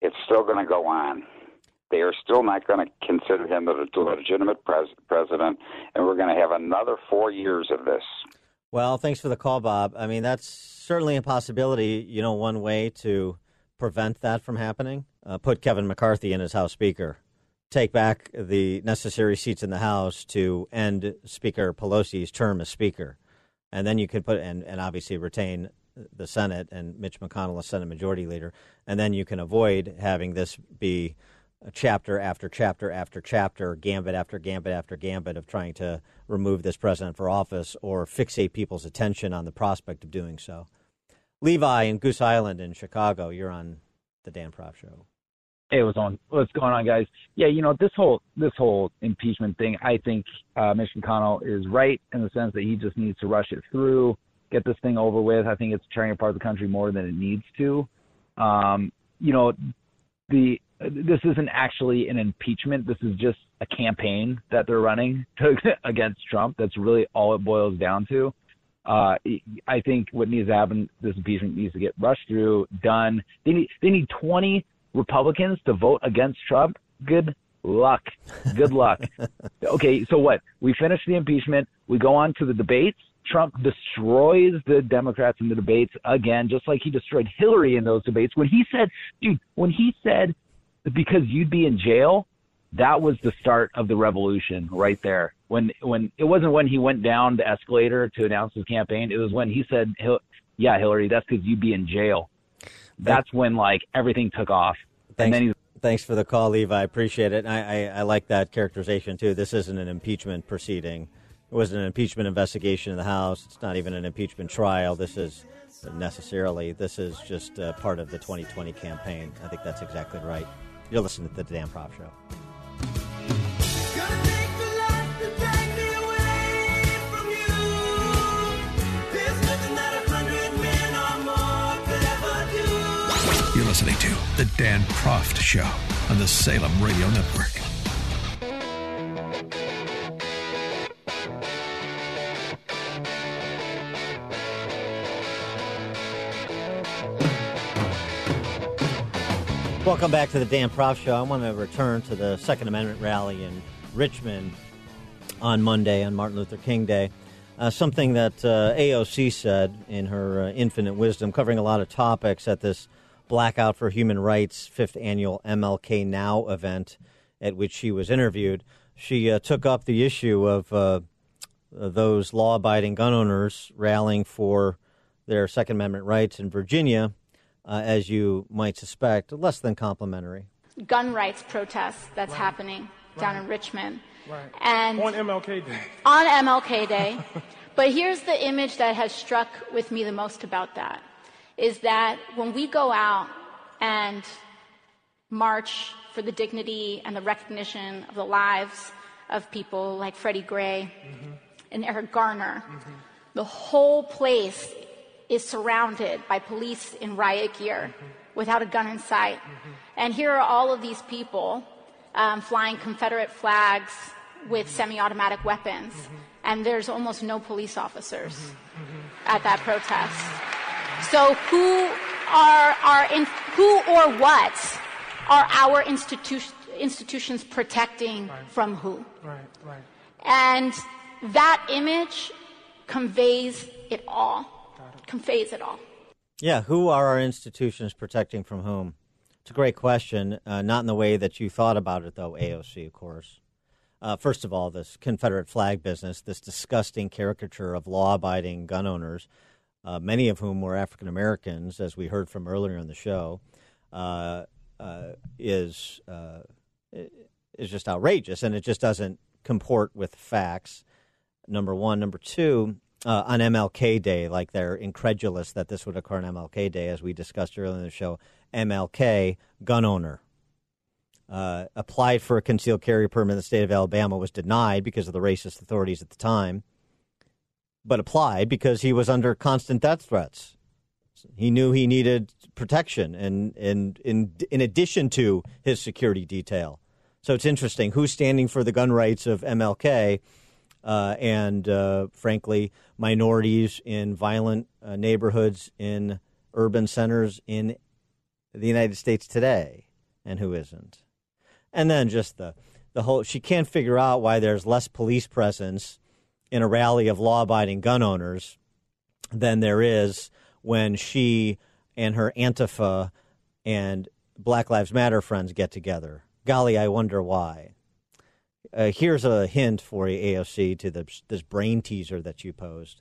it's still going to go on they are still not going to consider him a legitimate pres- president, and we're going to have another four years of this. Well, thanks for the call, Bob. I mean, that's certainly a possibility. You know, one way to prevent that from happening, uh, put Kevin McCarthy in as House Speaker, take back the necessary seats in the House to end Speaker Pelosi's term as Speaker. and then you could put and, and obviously retain the Senate and Mitch McConnell as Senate Majority Leader, and then you can avoid having this be chapter after chapter after chapter, gambit after gambit after gambit of trying to remove this president for office or fixate people's attention on the prospect of doing so. Levi in Goose Island in Chicago, you're on the Dan Proft Show. Hey, what's on? What's going on, guys? Yeah, you know this whole this whole impeachment thing. I think uh, Mitch McConnell is right in the sense that he just needs to rush it through, get this thing over with. I think it's tearing apart the country more than it needs to. Um, you know, the this isn't actually an impeachment. This is just a campaign that they're running to, against Trump. That's really all it boils down to. Uh, I think what needs to happen, this impeachment needs to get rushed through, done. They need they need 20 Republicans to vote against Trump. Good luck. Good luck. okay, so what? We finish the impeachment. We go on to the debates. Trump destroys the Democrats in the debates again, just like he destroyed Hillary in those debates. When he said, dude, when he said, because you'd be in jail, that was the start of the revolution right there. When, when it wasn't when he went down the escalator to announce his campaign, it was when he said, yeah, Hillary, that's because you'd be in jail. That's when like everything took off. Thanks, and then he's thanks for the call, Levi. I appreciate it. I, I, I like that characterization too. This isn't an impeachment proceeding. It wasn't an impeachment investigation in the House. It's not even an impeachment trial. This is necessarily. This is just uh, part of the 2020 campaign. I think that's exactly right. You're listening to the Dan Proft Show. Listening to The Dan Proft Show on the Salem Radio Network. Welcome back to the Dan Proft Show. I want to return to the Second Amendment rally in Richmond on Monday, on Martin Luther King Day. Uh, something that uh, AOC said in her uh, infinite wisdom, covering a lot of topics at this Blackout for Human Rights fifth annual MLK Now event at which she was interviewed. She uh, took up the issue of uh, those law abiding gun owners rallying for their Second Amendment rights in Virginia, uh, as you might suspect, less than complimentary. gun rights protest that's happening down in Richmond. Right. And on MLK Day. on MLK Day. but here's the image that has struck with me the most about that is that when we go out and march for the dignity and the recognition of the lives of people like Freddie Gray mm-hmm. and Eric Garner, mm-hmm. the whole place is surrounded by police in riot gear mm-hmm. without a gun in sight. And here are all of these people um, flying Confederate flags with semi automatic weapons, and there's almost no police officers at that protest. So, who are, are in, who or what are our institu- institutions protecting from who? Right, right. And that image conveys it all. It. Conveys it all. Yeah, who are our institutions protecting from whom? It's a great question. Uh, not in the way that you thought about it, though, AOC, of course. Uh, first of all, this Confederate flag business, this disgusting caricature of law abiding gun owners, uh, many of whom were African Americans, as we heard from earlier in the show, uh, uh, is, uh, is just outrageous. And it just doesn't comport with facts, number one. Number two, uh, on MLK Day, like they're incredulous that this would occur on MLK Day, as we discussed earlier in the show. MLK, gun owner, uh, applied for a concealed carry permit in the state of Alabama, was denied because of the racist authorities at the time, but applied because he was under constant death threats. He knew he needed protection, and, and in, in addition to his security detail. So it's interesting who's standing for the gun rights of MLK uh, and, uh, frankly, minorities in violent uh, neighborhoods in urban centers in the United States today, and who isn't. And then just the, the whole she can't figure out why there's less police presence in a rally of law abiding gun owners than there is when she and her Antifa and Black Lives Matter friends get together. Golly, I wonder why. Uh, here's a hint for you, AOC, to the, this brain teaser that you posed.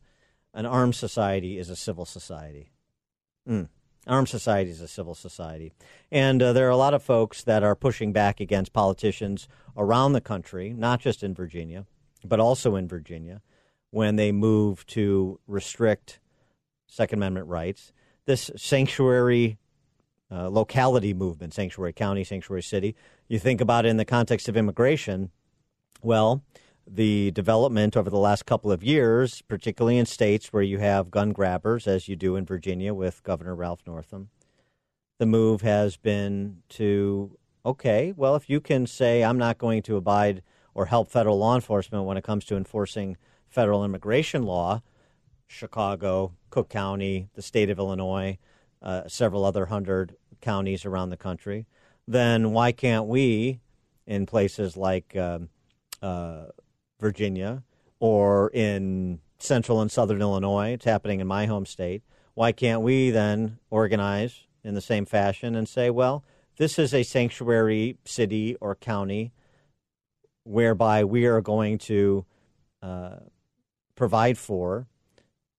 an armed society is a civil society. Mm. Armed society is a civil society. And uh, there are a lot of folks that are pushing back against politicians around the country, not just in Virginia, but also in Virginia, when they move to restrict Second Amendment rights. This sanctuary uh, locality movement, sanctuary county, sanctuary city, you think about it in the context of immigration. Well, the development over the last couple of years, particularly in states where you have gun grabbers, as you do in Virginia with Governor Ralph Northam, the move has been to okay, well, if you can say I'm not going to abide or help federal law enforcement when it comes to enforcing federal immigration law, Chicago, Cook County, the state of Illinois, uh, several other hundred counties around the country, then why can't we, in places like um, uh, Virginia or in central and southern Illinois, it's happening in my home state, why can't we then organize in the same fashion and say, well, this is a sanctuary city or county whereby we are going to uh, provide for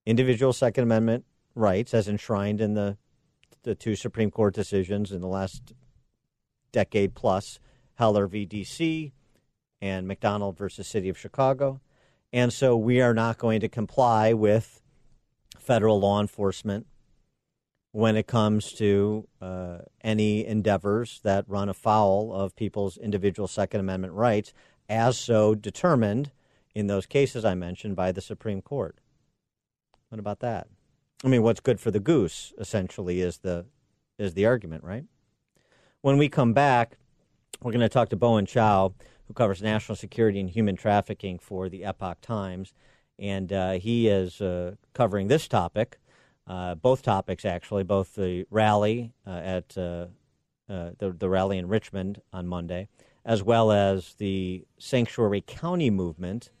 individual Second Amendment rights as enshrined in the the two Supreme Court decisions in the last decade plus, Heller v. D.C. and McDonald versus City of Chicago. And so we are not going to comply with federal law enforcement when it comes to uh, any endeavors that run afoul of people's individual Second Amendment rights, as so determined in those cases I mentioned by the Supreme Court. What about that? I mean, what's good for the goose essentially is the is the argument, right? When we come back, we're going to talk to Bowen Xiao, who covers national security and human trafficking for the Epoch Times, and uh, he is uh, covering this topic, uh, both topics actually, both the rally uh, at uh, uh, the the rally in Richmond on Monday, as well as the sanctuary county movement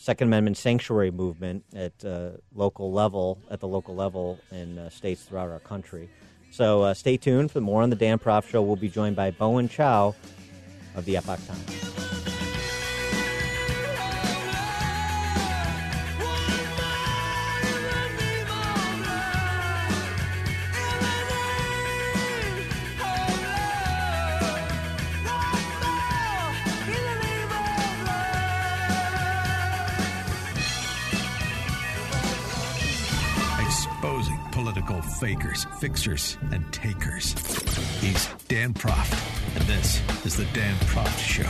Second Amendment sanctuary movement at uh, local level, at the local level in uh, states throughout our country. So uh, stay tuned for more on the Dan Proft Show. We'll be joined by Bowen Xiao of the Epoch Times. Political fakers, fixers, and takers. He's Dan Proft, and this is the Dan Proft Show.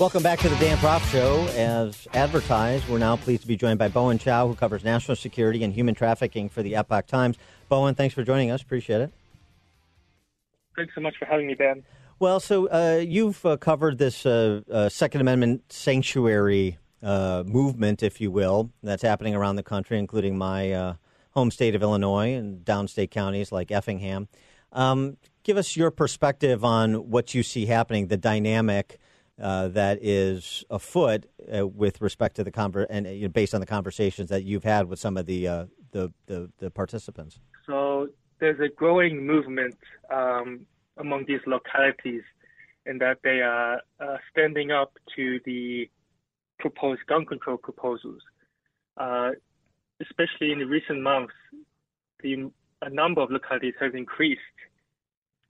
Welcome back to the Dan Proft Show. As advertised, we're now pleased to be joined by Bowen Xiao, who covers national security and human trafficking for the Epoch Times. Bowen, thanks for joining us. Appreciate it. Thanks so much for having me, Ben. Well, so uh, you've uh, covered this uh, uh, Second Amendment sanctuary uh, movement, if you will, that's happening around the country, including my uh, home state of Illinois and downstate counties like Effingham. Um, give us your perspective on what you see happening, the dynamic that is afoot with respect to the conver- and you know, based on the conversations that you've had with some of the the, the, the participants. So there's a growing movement um, among these localities in that they are uh, standing up to the proposed gun control proposals. Uh, especially in the recent months, the a number of localities has increased.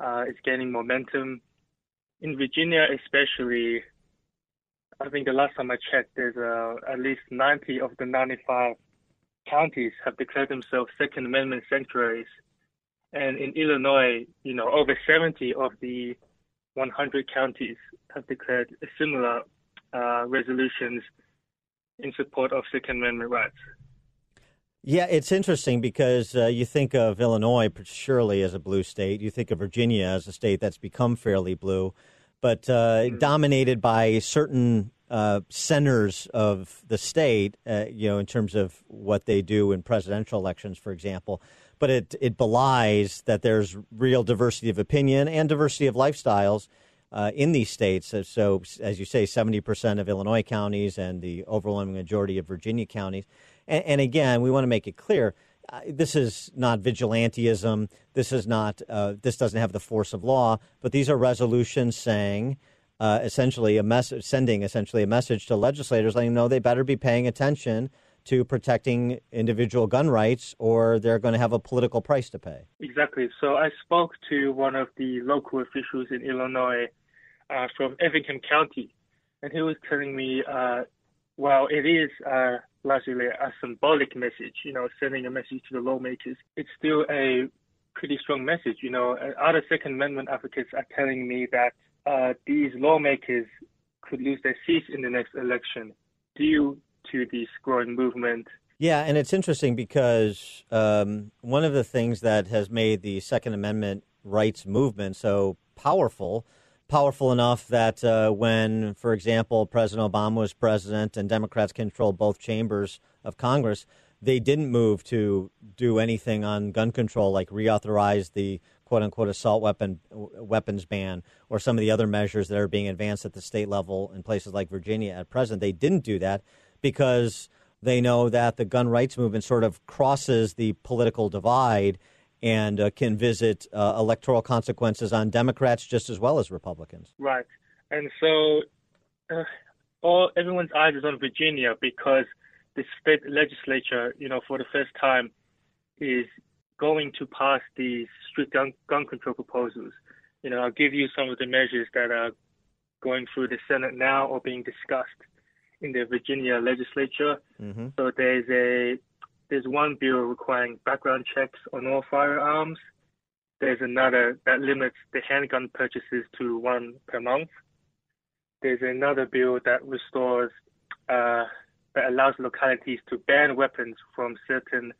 Uh, it's gaining momentum. In Virginia, especially, I think the last time I checked, there's uh, at least 90 of the 95 counties have declared themselves Second Amendment sanctuaries. And in Illinois, you know, over 70 of the 100 counties have declared similar uh, resolutions in support of Second Amendment rights. Yeah, it's interesting because uh, you think of Illinois surely as a blue state. You think of Virginia as a state that's become fairly blue, but uh, dominated by certain uh, centers of the state, uh, you know, in terms of what they do in presidential elections, for example. But it, it belies that there's real diversity of opinion and diversity of lifestyles uh, in these states. So, as you say, 70% of Illinois counties and the overwhelming majority of Virginia counties. And, and again, we want to make it clear uh, this is not vigilantism. This is not. Uh, this doesn't have the force of law. But these are resolutions saying, uh, essentially, a message, sending essentially a message to legislators, letting them know they better be paying attention to protecting individual gun rights, or they're going to have a political price to pay. Exactly. So I spoke to one of the local officials in Illinois uh, from Effingham County, and he was telling me, uh, while it is uh, largely a symbolic message, you know, sending a message to the lawmakers, it's still a pretty strong message. You know, Uh, other Second Amendment advocates are telling me that uh, these lawmakers could lose their seats in the next election due to this growing movement Yeah, and it's interesting because um, one of the things that has made the Second Amendment rights movement so powerful, powerful enough that uh, when, for example, President Obama was president and Democrats controlled both chambers of Congress, they didn't move to do anything on gun control, like reauthorize the "quote unquote" assault weapon weapons ban or some of the other measures that are being advanced at the state level in places like Virginia at present. They didn't do that because they know that the gun rights movement sort of crosses the political divide and uh, can visit uh, electoral consequences on Democrats just as well as Republicans. Right. And so uh, all everyone's eyes is on Virginia because the state legislature, you know, for the first time is going to pass these strict gun, gun control proposals. You know, I'll give you some of the measures that are going through the Senate now or being discussed in the Virginia legislature. Mm-hmm. So there's a there's one bill requiring background checks on all firearms. There's another that limits the handgun purchases to one per month. There's another bill that restores uh, that allows localities to ban weapons from certain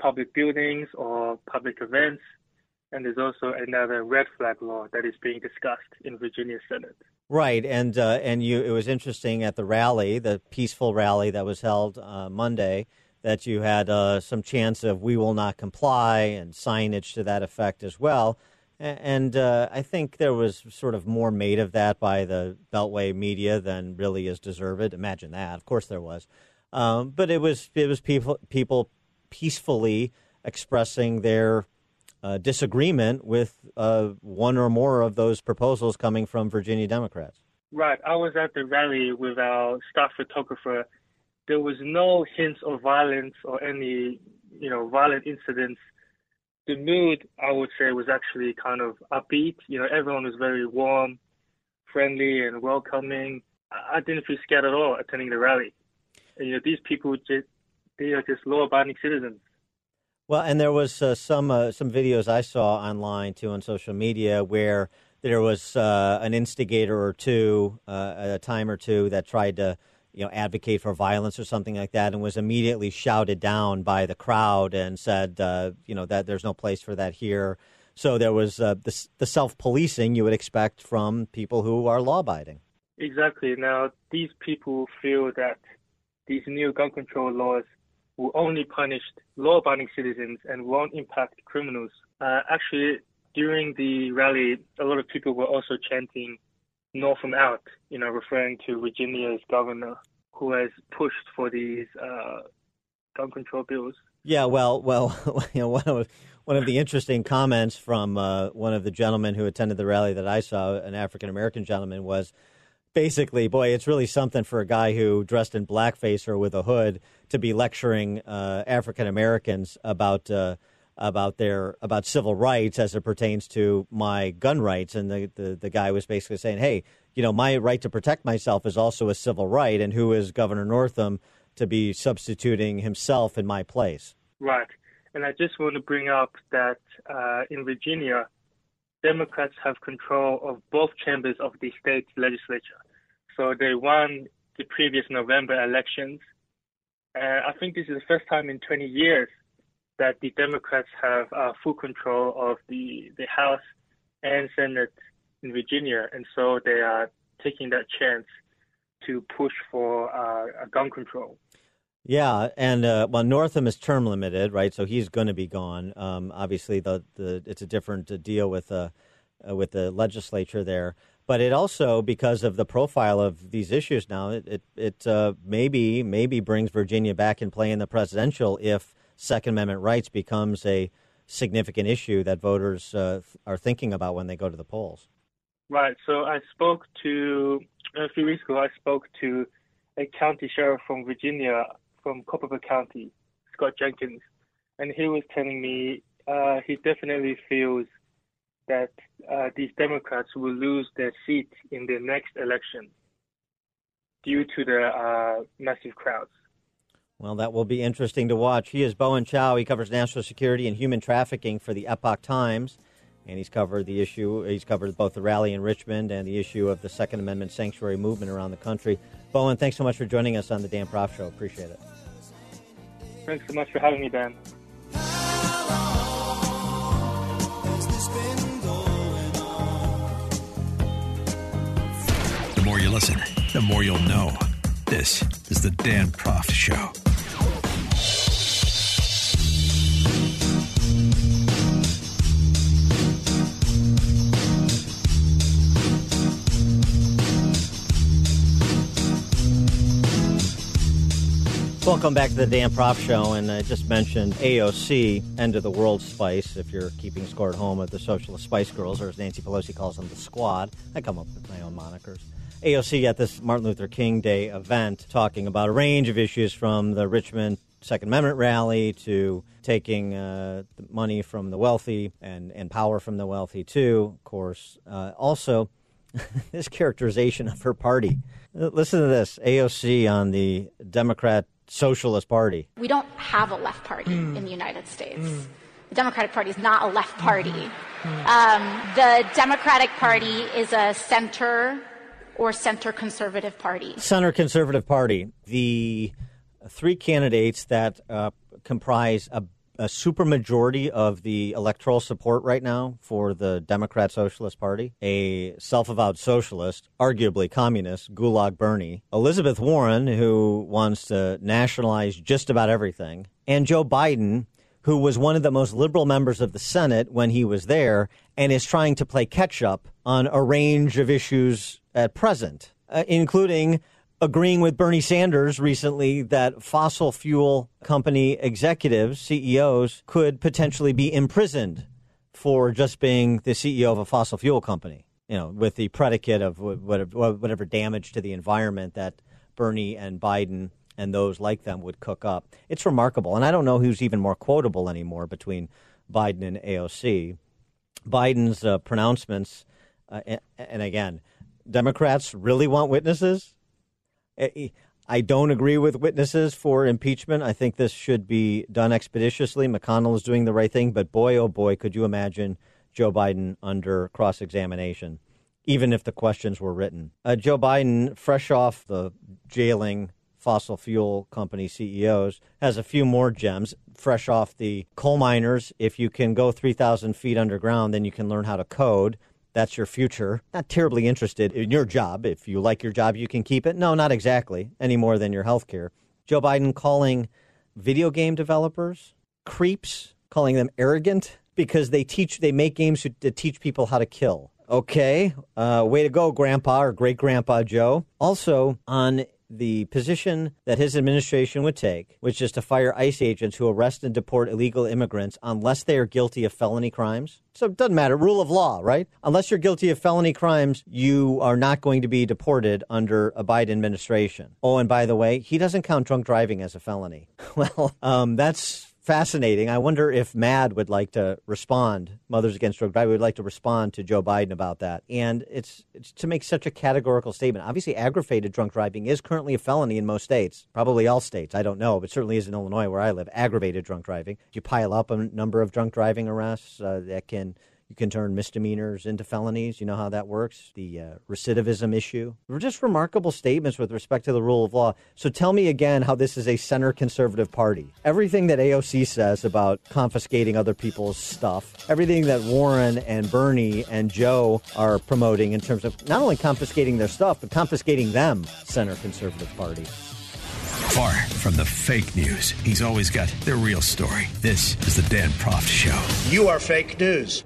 public buildings or public events. And there's also another red flag law that is being discussed in Virginia Senate. Right, and uh, and you. It was interesting at the rally, the peaceful rally that was held uh, Monday, that you had uh, some chance of "We will not comply" and signage to that effect as well. And uh, I think there was sort of more made of that by the Beltway media than really is deserved. Imagine that. Of course, there was, um, but it was it was people people peacefully expressing their uh, disagreement with uh, one or more of those proposals coming from Virginia Democrats. Right. I was at the rally with our staff photographer. There was no hints of violence or any, you know, violent incidents. The mood, I would say, was actually kind of upbeat. You know, everyone was very warm, friendly, and welcoming. I didn't feel scared at all attending the rally. And, you know, these people just, they are just law-abiding citizens. Well, and there was uh, some uh, some videos I saw online too on social media where there was uh, an instigator or two, uh, a time or two, that tried to you know advocate for violence or something like that, and was immediately shouted down by the crowd and said, uh, you know, that there's no place for that here. So there was uh, the, the self policing you would expect from people who are law abiding. Exactly. Now, these people feel that these new gun control laws will only punish law-abiding citizens and won't impact criminals. Uh, actually, during the rally, a lot of people were also chanting "Northam out," you know, referring to Virginia's governor who has pushed for these uh, gun control bills. Yeah, well, well, you know, one of one of the interesting comments from uh, one of the gentlemen who attended the rally that I saw, an African American gentleman, was basically, boy, it's really something for a guy who dressed in blackface or with a hood to be lecturing uh, African Americans about uh, about their about civil rights as it pertains to my gun rights. And the, the the guy was basically saying, hey, you know, my right to protect myself is also a civil right, and who is Governor Northam to be substituting himself in my place? Right. And I just want to bring up that uh, in Virginia, Democrats have control of both chambers of the state legislature. So they won the previous November elections. And I think this is the first time in 20 years that the Democrats have uh, full control of the, the House and Senate in Virginia. And so they are taking that chance to push for uh, gun control. Yeah, and uh, well, Northam is term limited, right? So he's going to be gone. Um, obviously, the, the it's a different uh, deal with uh, uh, with the legislature there, but it also because of the profile of these issues now, it it, it uh, maybe maybe brings Virginia back in play in the presidential if Second Amendment rights becomes a significant issue that voters uh, are thinking about when they go to the polls. Right. So I spoke to a few weeks ago. I spoke to a county sheriff from Virginia, from Culpeper County, Scott Jenkins, and he was telling me uh, he definitely feels that uh, these Democrats will lose their seat in the next election due to the uh, massive crowds. Well, that will be interesting to watch. He is Bowen Xiao. He covers national security and human trafficking for the Epoch Times. And he's covered the issue, he's covered both the rally in Richmond and the issue of the Second Amendment sanctuary movement around the country. Bowen, thanks so much for joining us on the Dan Proft Show. Appreciate it. Thanks so much for having me, Dan. Listen, the more you'll know. This is the Dan Proft Show. Welcome back to the Dan Proft Show. And I just mentioned AOC, End of the World Spice, if you're keeping score at home at the Socialist Spice Girls, or as Nancy Pelosi calls them, the Squad. I come up with my own monikers. AOC at this Martin Luther King Day event talking about a range of issues from the Richmond Second Amendment rally to taking uh, the money from the wealthy and, and power from the wealthy, too, of course. Uh, also, this characterization of her party. Listen to this AOC on the Democrat Socialist Party. We don't have a left party in the United States. The Democratic Party is not a left party. Um, the Democratic Party is a center or center conservative party. Center Conservative Party. The three candidates that uh, comprise a, a supermajority of the electoral support right now for the Democrat Socialist Party, a self avowed socialist, arguably communist, Gulag Bernie, Elizabeth Warren, who wants to nationalize just about everything, and Joe Biden, who was one of the most liberal members of the Senate when he was there and is trying to play catch up on a range of issues at present, uh, including agreeing with Bernie Sanders recently that fossil fuel company executives, CEOs, could potentially be imprisoned for just being the CEO of a fossil fuel company, you know, with the predicate of whatever, whatever damage to the environment that Bernie and Biden and those like them would cook up. It's remarkable. And I don't know who's even more quotable anymore between Biden and AOC. Biden's uh, pronouncements, uh, and, and again, Democrats really want witnesses. I- don't agree with witnesses for impeachment. I think this should be done expeditiously. McConnell is doing the right thing, but boy, oh boy, could you imagine Joe Biden under cross examination, even if the questions were written. Uh, Joe Biden, fresh off the jailing fossil fuel company CEOs, has a few more gems. Fresh off the coal miners, if you can go 3,000 feet underground, then you can learn how to code. That's your future. Not terribly interested in your job. If you like your job, you can keep it. No, not exactly, any more than your health care. Joe Biden calling video game developers creeps, calling them arrogant because they teach, they make games to, teach people how to kill. Okay, uh, way to go, Grandpa or Great Grandpa Joe. Also, on the position that his administration would take, which is to fire ICE agents who arrest and deport illegal immigrants unless they are guilty of felony crimes. So it doesn't matter, rule of law, right? Unless you're guilty of felony crimes, you are not going to be deported under a Biden administration. Oh, and by the way, he doesn't count drunk driving as a felony. Well, um, that's fascinating. I wonder if MADD would like to respond, Mothers Against Drunk Driving would like to respond to Joe Biden about that. And it's, it's to make such a categorical statement. Obviously, aggravated drunk driving is currently a felony in most states, probably all states. I don't know, but certainly is in Illinois where I live. Aggravated drunk driving. You pile up a number of drunk driving arrests uh, that can you can turn misdemeanors into felonies. You know how that works. The uh, recidivism issue. Just remarkable statements with respect to the rule of law. So tell me again how this is a center conservative party. Everything that AOC says about confiscating other people's stuff, everything that Warren and Bernie and Joe are promoting in terms of not only confiscating their stuff, but confiscating them, center conservative party. Far from the fake news, he's always got the real story. This is the Dan Proft Show. You are fake news.